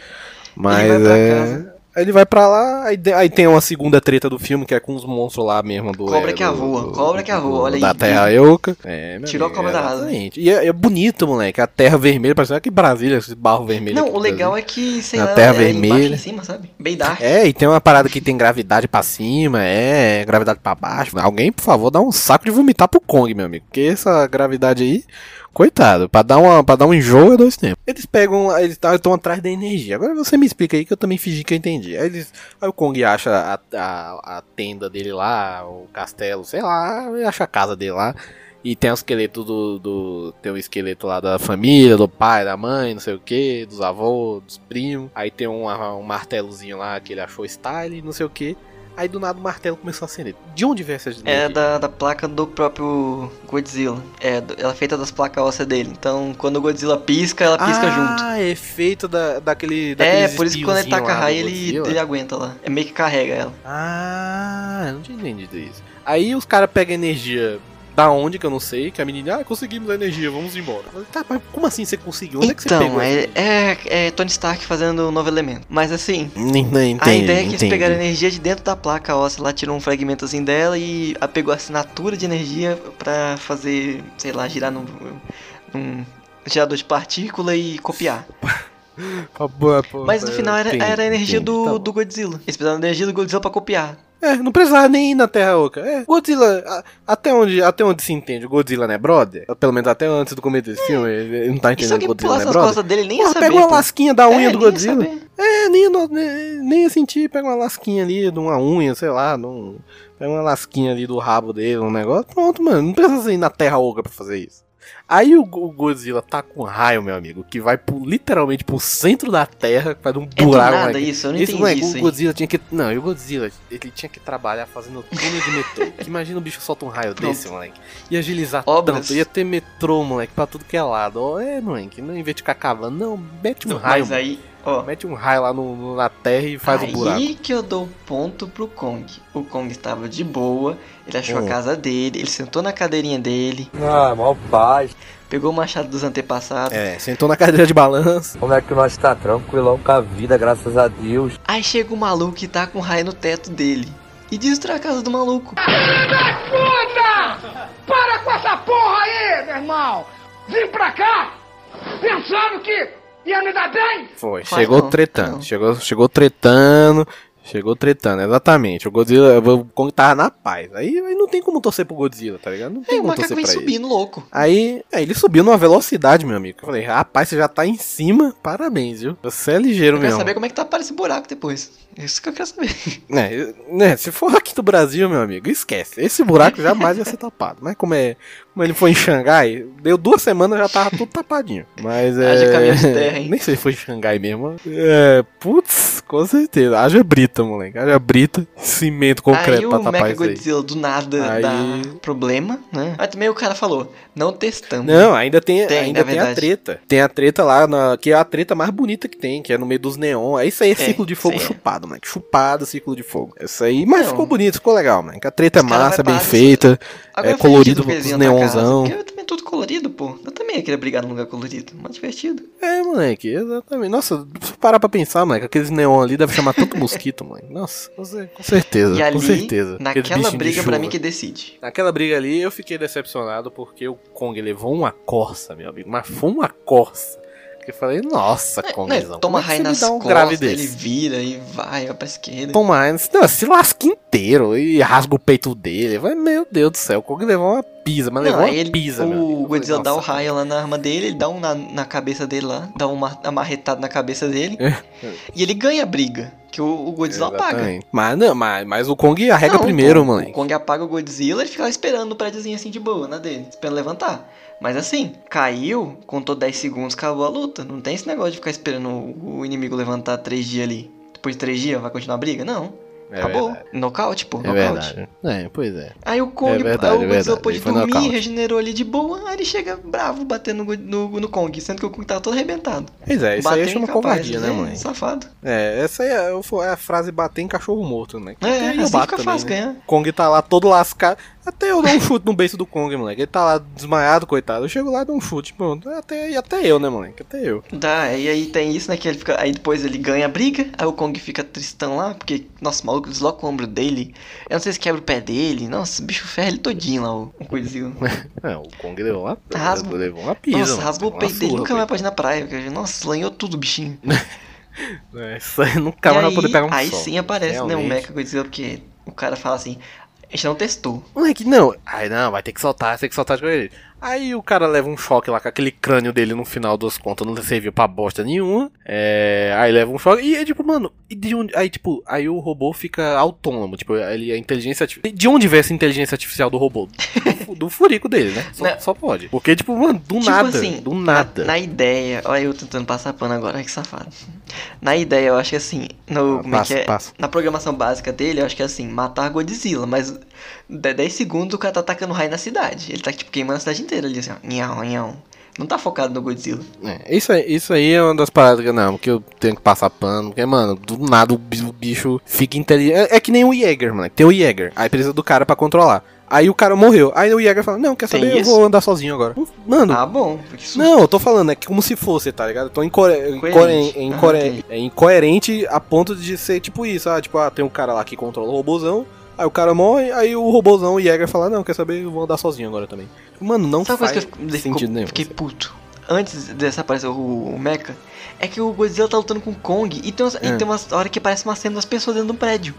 Mas ele é. Aí ele vai pra lá, aí, aí tem uma segunda treta do filme, que é com os monstros lá mesmo do. Cobra é, que do- voa, do- cobra que voa, olha aí. Da Terra Euca. É, Tirou a amigo, cobra da asa. exatamente. E é, é bonito, moleque. A terra vermelha, parece que Brasília, esse barro vermelho. Não, aqui o do legal Brasil. é que, sei Na lá, Terra é Vermelha. em cima, sabe? Bem dark. É, e tem uma parada que tem gravidade pra cima, é, gravidade pra baixo. Alguém, por favor, dá um saco de vomitar pro Kong, meu amigo. Porque essa gravidade aí, coitado, pra dar, uma, pra dar um enjoo é dois tempos. Eles pegam, eles estão atrás da energia. Agora você me explica aí que eu também fingi que eu entendi. Aí, eles, aí o Kong acha a, a, a tenda dele lá, o castelo, sei lá, acha a casa dele lá. E tem o esqueleto do, do. Tem o esqueleto lá da família, do pai, da mãe, não sei o que, dos avós, dos primos. Aí tem um, um martelozinho lá que ele achou style, não sei o que. Aí do nada o martelo começou a acender. De onde veio essa É da, da placa do próprio Godzilla. É, ela é feita das placas ósseas dele. Então, quando o Godzilla pisca, ela pisca junto. Ah, é feito da, daquele. É, por isso que quando ele taca raio, ele, ele aguenta lá. É meio que carrega ela. Ah, eu não tinha entendido isso. Aí os caras pegam energia da onde que eu não sei, que a menina, ah, conseguimos a energia, vamos embora. Falei, Tá, mas como assim você conseguiu? Onde é que você então, pegou? é, é, é Tony Stark fazendo um novo elemento. Mas assim, energia? Entendi, a ideia é que eles pegaram energia de dentro da placa óssea, lá tirou um fragmentozinho dela e a- pegou a assinatura de energia pra fazer, sei lá, girar num, num gerador de partícula e copiar. Mas no final era, era a energia do, tá do Godzilla. Eles precisaram da energia do Godzilla pra copiar. É, não precisava nem ir na Terra Oca. É, Godzilla, a- até onde, até onde se entende, o Godzilla não é brother? Pelo menos até antes do começo desse filme, ele não tá entendendo que Godzilla não é nas brother? costas dele, ele nem Porra, saber. pega uma pô. lasquinha da unha É, do Godzilla. É, nem, nem, nem ia sentir, pega uma lasquinha ali de uma unha, sei lá, de um- pega uma lasquinha ali do rabo dele, um negócio, pronto, mano, não precisa ir na Terra Oca pra fazer isso. Aí o, Godzilla tá com raio, meu amigo, que vai pro, literalmente pro centro da Terra, faz um É buraco. nada moleque. isso, eu não Esse entendi moleque, isso o aí. Godzilla tinha que. Não, e o Godzilla, ele tinha que trabalhar fazendo túnel de metrô. Imagina o bicho solta um raio Pronto. desse, moleque. Ia agilizar Obras. tanto. Ia ter metrô, moleque, pra tudo que é lado. Ó, é, moleque, não, em vez de ficar cavando, não, mete um Não, raio. Mas aí, ó. Mete um raio lá no, no- na terra e faz aí o buraco. que eu dou ponto pro Kong. O Kong estava de boa, ele achou Hum. a casa dele, ele sentou na cadeirinha dele, Ah, mal paz. Pegou o machado dos antepassados. É, sentou na cadeira de balanço. Como é que nós tá tranquilão com a vida, graças a Deus. Aí chega o maluco que tá com raio no teto dele. E destrói a casa do maluco. Puta! Para com essa porra aí, meu irmão! Vim pra cá pensando que ia me dar bem! Foi, Faz chegou não, tretando. não. Chegou, chegou tretando. Chegou tretando, exatamente. O Godzilla, o Kong tava na paz. Aí, aí não tem como torcer pro Godzilla, tá ligado? Não tem Aí o como torcer vem pra ele. subindo louco. Aí, aí ele subiu numa velocidade, meu amigo. Eu falei, rapaz, você já tá em cima, parabéns, viu? Você é ligeiro Eu quero mesmo. saber como é que tá para esse buraco depois. Isso que eu quero saber. Né, né, se for aqui do Brasil, meu amigo, esquece. Esse buraco jamais ia ser tapado. Mas como é. Como ele foi em Xangai, deu duas semanas já tava tudo tapadinho. Mas é. Haja caminho de terra, hein? Nem sei se foi em Xangai mesmo. É. Putz, com certeza. Haja brita, moleque. Haja brita, cimento concreto aí pra o tapar isso aí. Godzilla do nada Aí- dá problema, né? Aí também o cara falou, não testamos. Não, ainda tem, Tem, ainda é tem a treta. Tem a treta lá, na, que é a treta mais bonita que tem, que é no meio dos neon. Isso aí é, É, ciclo de fogo isso chupado, moleque. Chupado, ciclo de fogo. Isso aí, mas Não. ficou bonito, ficou legal, moleque. A treta é Os massa, bem parar feita. É colorido os casa, neonzão. Porque eu também tudo colorido, pô. Eu também ia querer brigar num lugar colorido. Mais divertido. É, moleque, exatamente. Nossa, se parar pra pensar, moleque, aqueles neon ali devem chamar tanto mosquito, moleque. Nossa, com cer- com certeza, E ali, com certeza. Naquela briga, pra mim que decide. Naquela briga ali, eu fiquei decepcionado porque o Kong levou uma corça, meu amigo. Mas foi uma corça. Que eu falei, nossa, Kongzão. toma como é que raio nas um costas, ele vira e vai, vai pra esquerda. Toma raio, não, se lasca inteiro e rasga o peito dele. Eu falei, meu Deus do céu, o Kong levou uma pisa, mas Não, levou uma ele, pisa, meu o falei, Godzilla dá o raio lá na arma dele, ele dá um na, na cabeça dele lá, dá uma amarretada na cabeça dele. É. e ele ganha a briga, que o, o Godzilla apaga. Exatamente. Mas, não, mas, mas o Kong arrega Não, primeiro, moleque. O Kong apaga o Godzilla e fica lá esperando no prédiozinho assim de boa, na dele, esperando levantar. Mas assim, caiu, contou 10 segundos, acabou a luta. Não tem esse negócio de ficar esperando o, o inimigo levantar 3 dias ali. Depois de 3 dias vai continuar a briga? Não. É acabou. verdade. Nocaute, pô, É nocaute. verdade. É, pois é. Aí o Kong, É verdade, aí é o Godzilla verdade. pôde dormir, nocaute. regenerou ali de boa, aí ele chega bravo batendo no, no, no Kong, sendo que o Kong tava todo arrebentado. Pois é, isso aí chama incapaz, covardia, né, é, mãe? Safado. É, essa aí é, é a frase bater em cachorro morto, né? É, Até aí eu assim bato fica também, fácil né? ganhar. Kong tá lá todo lascado. Até eu dou um chute no beiço do Kong, moleque. Ele tá lá desmaiado, coitado. Eu chego lá e dou um chute. Pronto. Até, até eu, né, moleque? Até eu. Dá, e aí tem isso, né? Que ele fica. Aí depois ele ganha a briga, aí o Kong fica tristão lá, porque, nossa, o maluco desloca o ombro dele. Eu não sei se quebra o pé dele. Nossa, o bicho ferra ele todinho lá, o, o coisinho. É, o Kong levou uma, Rasga- levou uma pisa. Nossa, rasgou o peito dele, nunca mais pode ir na praia. porque, Nossa, lanhou tudo o bichinho. É, isso aí nunca mais vai poder pegar um aí sol. sim aparece, né, o Realmente. Mecha Godzilla, porque o cara fala assim, a gente não testou. Moleque, não. Ai, não, vai ter que soltar, tem que soltar de ele. Aí o cara leva um choque lá com aquele crânio dele no final das contas, não serviu pra bosta nenhuma. É, aí leva um choque. E é tipo, mano, e de onde. Aí, tipo, aí o robô fica autônomo. Tipo, ele a inteligência artificial. De onde vem essa inteligência artificial do robô? Do, do furico dele, né? Só, só pode. Porque, tipo, mano, do Tipo nada. assim, do nada. Na, na ideia, olha eu tentando passar pano agora, que safado. Na ideia, eu acho que assim, no, Ah, como é que é? Na programação básica dele, eu acho que é assim, matar Godzilla, mas de 10 segundos o cara tá atacando raio na cidade. Ele tá, tipo, queimando a cidade inteira ali, assim, ó. Nhão, nhão. Não tá focado no Godzilla. É, isso, aí, isso aí é uma das paradas que não, que eu tenho que passar pano. Porque, mano, do nada o bi- o bicho fica inteligente. É, é que nem o Jäger, mano. Tem o Jäger. Aí precisa do cara pra controlar. Aí o cara morreu. Aí o Jäger fala: Não, quer Tem saber? Eu isso? vou andar sozinho agora. Mano, Ah, bom. porque Isso... Não, eu tô falando, é que como se fosse, tá ligado? Eu tô incoer... Coerente. incoer- Ah, entendi. é incoerente a ponto de ser tipo isso. Ah, tipo, ah, tem um cara lá que controla o robôzão, aí o cara morre, aí o robôzão, o Jäger fala, não, quer saber, eu vou andar sozinho agora também. Mano, não Sabe uma faz coisa que eu sentido nenhum. fiquei puto? Antes dessa aparecer o, o Mecha, é que o Godzilla tá lutando com o Kong e tem, umas, e É. tem umas hora que parece uma cena das pessoas dentro do prédio.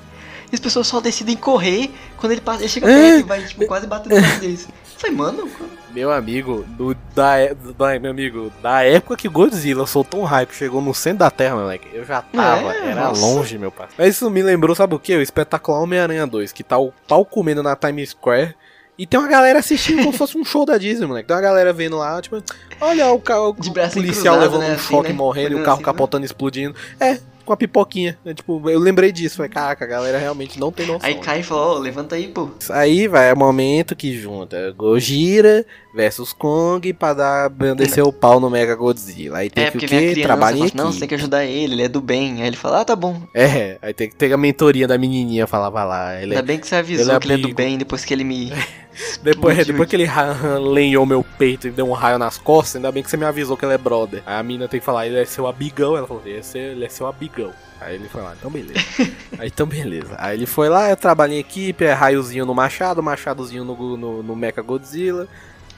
E as pessoas só decidem correr quando ele, passa, ele chega É. perto e vai tipo, quase bater no braço deles. Falei, mano, Meu amigo, do, da, é- da, meu amigo, da época que Godzilla soltou um raio que chegou no centro da Terra, moleque, eu já tava, É, era nossa. longe, meu pai. Mas isso me lembrou, sabe o que? O espetacular Homem-Aranha 2, que tá o pau comendo na Times Square. E tem uma galera assistindo como se fosse um show da Disney, moleque. Tem uma galera vendo lá, tipo, olha o, carro, De o braço policial cruzado, levando né, um assim, choque né? morrendo e o carro assim, capotando explodindo. É, com a pipoquinha. É, tipo, eu lembrei disso. Falei, caraca, a galera realmente não tem noção. aí cai e fala, ó, levanta aí, pô. Aí vai, é o momento que junta Gojira versus Kong pra dar, descer o pau no Mega Godzilla. Aí tem é, que o quê? Trabalho fala em assim, não, você tem que ajudar ele, ele é do bem. Aí ele fala, ah, tá bom. É, aí tem que ter a mentoria da menininha, falava lá. Ele Ainda é- bem que você avisou ele é que ele é do bem depois que ele me... depois, depois que ele lenhou meu peito e deu um raio nas costas, ainda bem que você me avisou que ele é brother. Aí a menina tem que falar, ele é seu abigão. Ela falou, ele é seu, ele é seu abigão. Aí ele foi lá, então beleza. Aí então beleza. Aí ele foi lá, eu trabalho em equipe, é raiozinho no machado, machadozinho no, no, no Mecha Godzilla.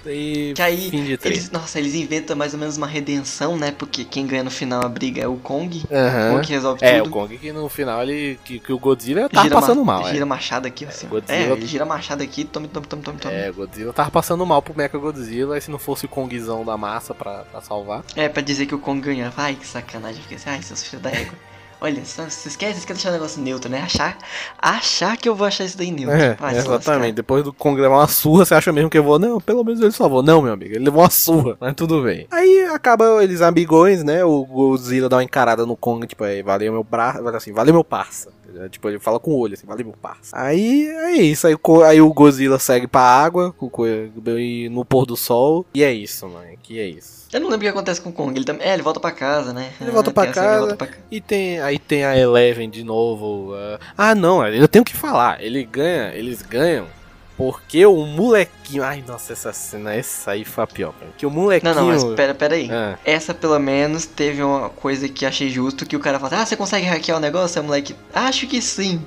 E Que aí, fim de três. eles, nossa, eles inventam mais ou menos uma redenção, né? Porque quem ganha no final a briga é o Kong. Aham. O Kong que resolve É, tudo. o Kong que no final ele. que, que o Godzilla tava gira passando ma- mal, Gira é. machado aqui, assim. ó. Godzilla- É, ele gira machado aqui, tome, tome, tome, tome, tome. É, o Godzilla tava passando mal pro Mecha Godzilla, e se não fosse o Kongzão da massa pra, pra salvar. É, pra dizer que o Kong ganha. Ai, que sacanagem. Eu fiquei assim, ai, seus filhos da égua. Olha, só- vocês querem, vocês querem deixar o negócio neutro, né? Achar, achar que eu vou achar isso daí neutro. É, Vai se exatamente. Depois do Kong levar uma surra, você acha mesmo que eu vou? Não, pelo menos ele salvou. Não, meu amigo, ele levou uma surra, mas tudo bem. Aí acaba eles amigões, né? O Godzilla dá uma encarada no Kong, tipo, aí, valeu meu braço, assim, valeu meu parça. Tipo, ele fala com o olho, assim, valeu meu parça. Aí é isso, aí, aí o Godzilla segue pra água, no pôr do sol, e é isso, mano, que é isso. Eu não lembro o que acontece com o Kong. Ele também. É, ele volta pra casa, né? Ele volta pra essa, ele casa. volta pra E tem, aí tem a Eleven de novo. ah, ah, não, eu tenho que falar. Ele ganha, eles ganham porque o molequinho. Ai, nossa, essa cena, essa aí foi a pior. cara. Que o molequinho. Não, não, mas pera, pera aí. Ah. Essa pelo menos teve uma coisa que achei justo, que o cara fala, ah, você consegue hackear o negócio? Aí o moleque, acho que sim.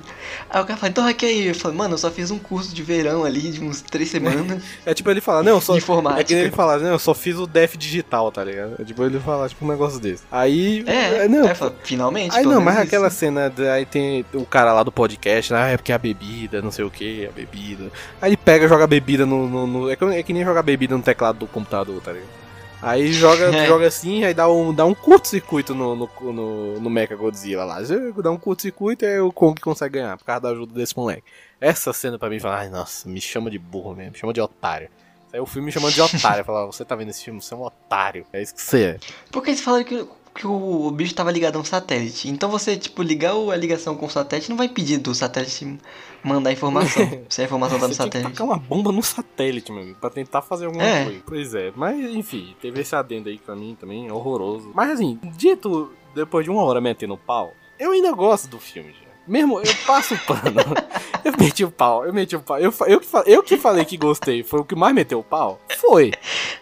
Aí o cara fala, então hackeia aí. Eu falei, mano, eu só fiz um curso de verão ali, de uns três semanas. É tipo ele fala, não, eu só. Informática. É que ele fala, não, eu só fiz o def digital, tá ligado? É tipo ele fala, tipo, um negócio desse. Aí. É, não. aí eu falo, finalmente. Aí não, mas isso. aquela cena, aí tem o cara lá do podcast, ah, é porque a bebida, não sei o que, a bebida. Aí ele pega e joga a bebida no. no- no- é, que, é que nem jogar bebida no teclado do computador, tá ligado? Aí joga, É. joga assim, aí dá um, dá um curto-circuito no, no, no, no Mecha Godzilla lá. Dá um curto-circuito e aí o Kong consegue ganhar, por causa da ajuda desse moleque. Essa cena pra mim fala, ai nossa, me chama de burro mesmo, me chama de otário. Aí o filme me chamando de otário, fala, você tá vendo esse filme? Você é um otário. É isso que você é. Porque eles falaram que, que o, o bicho tava ligado a um satélite. Então você, tipo, ligar a ligação com o satélite não vai impedir do satélite mandar informação. se a informação tá no Você tinha que satélite. uma bomba no satélite, meu amigo, pra tentar fazer alguma É. coisa. Pois é, mas enfim, teve esse adendo aí pra mim também, horroroso. Mas assim, dito depois de uma hora metendo pau, eu ainda gosto do filme, já. Mesmo, eu passo o pano. eu meti o pau, eu meti o pau. Eu, eu, eu que falei que gostei, foi o que mais meteu o pau? Foi.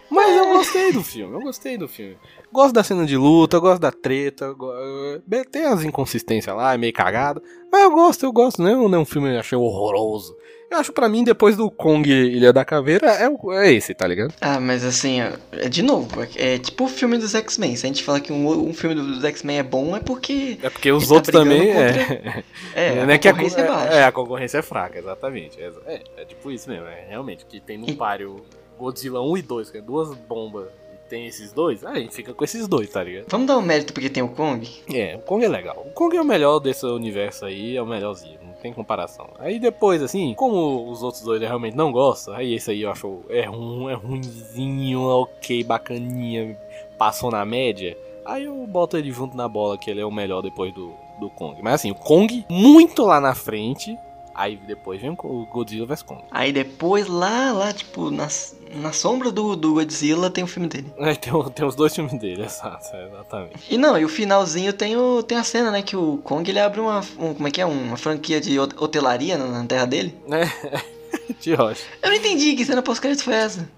Mas eu gostei do filme, eu gostei do filme. Gosto da cena de luta, eu gosto da treta. eu go- eu- bem, Tem as inconsistências lá, é meio cagado. Mas eu gosto, eu gosto. Não é um- não é um filme que eu achei horroroso. Eu acho pra mim, depois do Kong Ilha da Caveira, é, é esse, tá ligado? Ah, mas assim, é, é de novo, é, é tipo o filme dos X-Men. Se a gente falar que um, um filme dos X-Men é bom, é porque. É porque os tá outros também brigando é. É, a é que a, concorrência é co- baixa. é, a concorrência é fraca, exatamente. É, é, é tipo isso mesmo, é realmente. Que tem no E- páreo Godzilla 1 e 2, que é duas bombas, tem esses dois, aí a gente fica com esses dois, tá ligado? Vamos dar um mérito porque tem o Kong? É, o Kong é legal. O Kong é o melhor desse universo aí, é o melhorzinho, não tem comparação. Aí depois, assim, como os outros dois eu realmente não gostam, aí esse aí eu acho é ruim, é ruimzinho, ok, bacaninha, passou na média. Aí eu boto ele junto na bola, que ele é o melhor depois do, do Kong. Mas assim, o Kong muito lá na frente. Aí depois vem o Godzilla vs Kong. Aí depois, lá, lá, tipo, na, na sombra do, do Godzilla tem o filme dele. Aí tem, tem os dois filmes dele, exato, é, exatamente. E não, e o finalzinho tem, o, tem a cena, né? Que o Kong ele abre uma. um- como é que é? Uma franquia de hot- hotelaria na, na terra dele. É, de rocha. Eu não entendi que cena pós-crédito foi essa.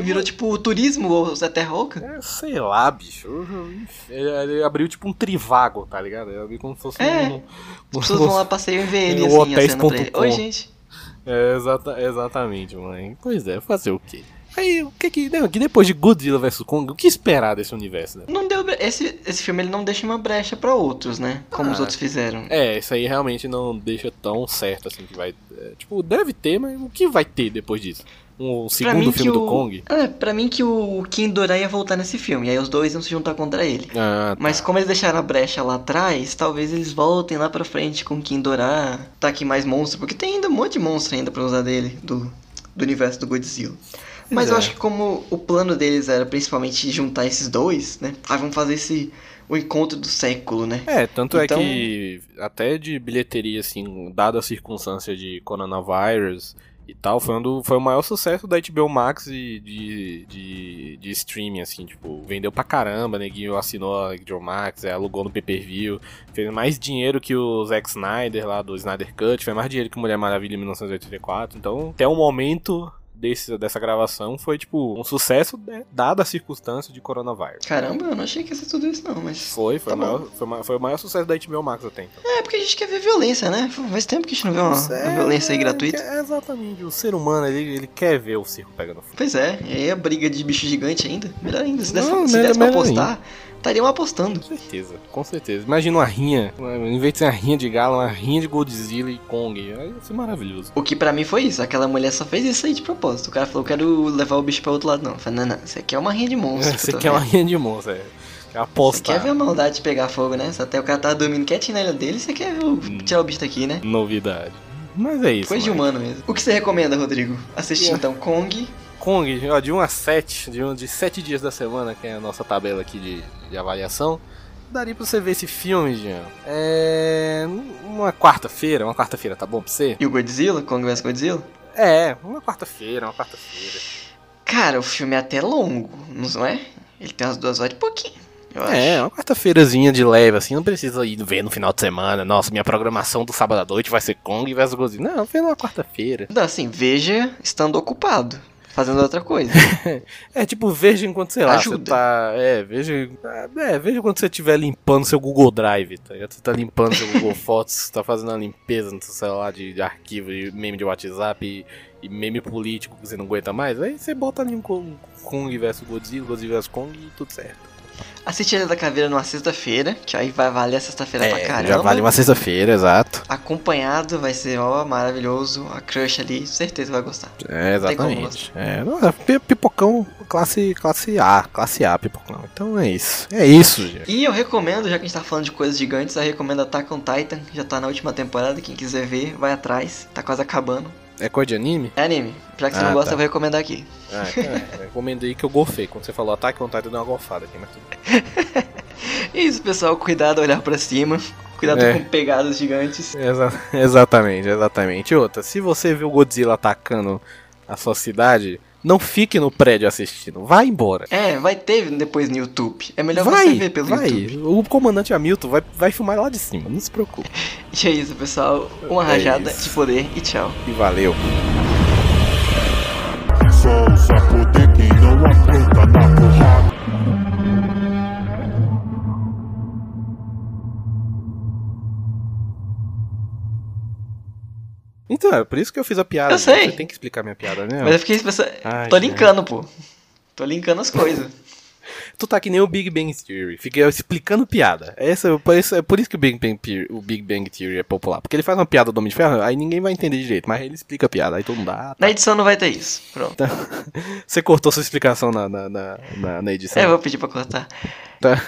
Virou tipo o turismo ou a terra oca? É, sei lá, bicho. Ele, ele abriu tipo um trivago, tá ligado? Ele abriu como se fosse É. um. As pessoas vão lá passeiam e vê ele assim, a cena pra ele. Oi, gente. É, exata, exatamente, mãe. Pois é, fazer o quê? Aí, o que que. né, que depois de Godzilla vs Kong, o que esperar desse universo, né? Não deu. Esse, esse filme ele não deixa uma brecha pra outros, né? Como os Ah. outros fizeram. É, isso aí realmente não deixa tão certo assim que vai. é, tipo, deve ter, mas o que vai ter depois disso? Um segundo filme do o- Kong? É, pra mim que o Kim Dora ia voltar nesse filme. E aí os dois iam se juntar contra ele. Ah, tá. Mas como eles deixaram a brecha lá atrás, talvez eles voltem lá pra frente com Kim Dora, tá aqui mais monstro, porque tem ainda um monte de monstro ainda pra usar dele, do, do universo do Godzilla. Mas eu é. acho que como o plano deles era principalmente juntar esses dois, né? Ah, vamos fazer esse o encontro do século, né? É, tanto Então- é que até de bilheteria, assim, dada a circunstância de coronavírus e tal, foi, um do- foi o maior sucesso da HBO Max e de, de, de streaming, assim, tipo, vendeu pra caramba, neguinho assinou a HBO Max, é, alugou no pay-per-view, fez mais dinheiro que o Zack Snyder lá do Snyder Cut, fez mais dinheiro que Mulher Maravilha em 1984, então até o momento desse, dessa gravação foi, tipo, um sucesso, né, dada a circunstância de coronavírus. Caramba, eu não achei que ia ser tudo isso não, mas... Foi, foi, Tá o maior, foi, foi o maior sucesso da HBO Max até então. É, porque a gente quer ver violência, né? Faz tempo que a gente não vê uma, uma violência aí gratuita. É, exatamente. O ser humano, ele, ele quer ver o circo pegando fogo. Pois é, e aí a briga de bicho gigante ainda. Melhor ainda, se desse, Não, se melhor- desse pra melhor apostar, estariam apostando. Com certeza, com certeza. Imagina uma rinha, em vez de ser uma rinha de galo, uma rinha de Godzilla e Kong. Aí ia ser maravilhoso. O que pra mim foi isso, aquela mulher só fez isso aí de propósito. O cara falou, quero levar o bicho pra outro lado. Não, eu falei, não, não, isso aqui é uma rinha de monstro. eu tô quer uma rinha de monstro, é. Quer Você apostar. quer ver a maldade de pegar fogo, né? Se até o cara tá dormindo quietinho na ilha dele, você quer ver o- Hum. tirar o bicho daqui, né? Novidade. Mas é isso. Coisa de mano. humano mesmo. O que você recomenda, Rodrigo? Assistir Yeah. então Kong. Kong, ó, de 1 a 7, de, um, de 7 dias da semana, que é a nossa tabela aqui de, de avaliação. Daria pra você ver esse filme, Jean. É. Uma quarta-feira, uma quarta-feira, tá bom pra você? E o Godzilla, Kong vs Godzilla? É, uma quarta-feira, uma quarta-feira. Cara, o filme é até longo, não é? Ele tem umas duas horas e pouquinho, eu É, uma quarta-feirazinha de leve, assim, não precisa ir ver no final de semana. Nossa, minha programação do sábado à noite vai ser Kong vs Godzilla. Não, vê numa quarta-feira. Não, assim, veja estando ocupado, fazendo outra coisa. É, tipo, veja enquanto, sei lá, Ajuda. você tá. É, veja. É, veja quando você estiver limpando seu Google Drive, tá ligado? Você tá limpando seu Google Fotos, tá fazendo uma limpeza no seu celular de, de arquivo, de meme de WhatsApp e, e meme político que você não aguenta mais. Aí você bota ali um Kong vs Godzilla, Godzilla vs Kong e tudo certo. Assiste Ilha da Caveira numa sexta-feira, que aí vai valer a sexta-feira pra caramba. É, já vale uma sexta-feira, exato. Acompanhado, vai ser, ó, maravilhoso. A crush ali, certeza vai gostar. É, exatamente. É, não, é pi- pipocão classe, classe A, classe A, pipocão. Então é isso. É isso, gente. E eu recomendo, já que a gente tá falando de coisas gigantes, eu recomendo Attack on Titan, que já tá na última temporada. Quem quiser ver, vai atrás, tá quase acabando. É coisa de anime? É anime, já que você Ah, não gosta, tá. eu vou recomendar aqui. Ah, então é. Recomendo aí que eu golfei. Quando você falou ataque, vontade de dar uma golfada aqui, mas tudo. É isso, pessoal, cuidado, olhar pra cima. Cuidado É. com pegadas gigantes. Exa- exatamente, exatamente. E outra, se você vê o Godzilla atacando a sua cidade, não fique no prédio assistindo. Vai embora. É, vai ter depois no YouTube. É melhor vai, você ver pelo vai. YouTube. O comandante Hamilton vai, vai filmar lá de cima, não se preocupe. E é isso, pessoal. Uma É rajada isso. de poder e tchau. E valeu. Só usa poder Então, é por isso que eu fiz a piada. Eu sei. Você tem que explicar minha piada, né? Mas eu fiquei pensando. Ai, Tô gente. linkando, pô. Tô linkando as coisas. Tu tá que nem o Big Bang Theory, fica explicando piada. Essa, é por isso, é por isso que o Big, Bang Theory, o Big Bang Theory é popular. Porque ele faz uma piada do Homem de Ferro, aí ninguém vai entender direito, mas ele explica a piada, aí todo mundo dá. Na edição não vai ter isso. Pronto. Você cortou sua explicação na, na, na, na- na edição. É, eu vou pedir pra cortar. Tá.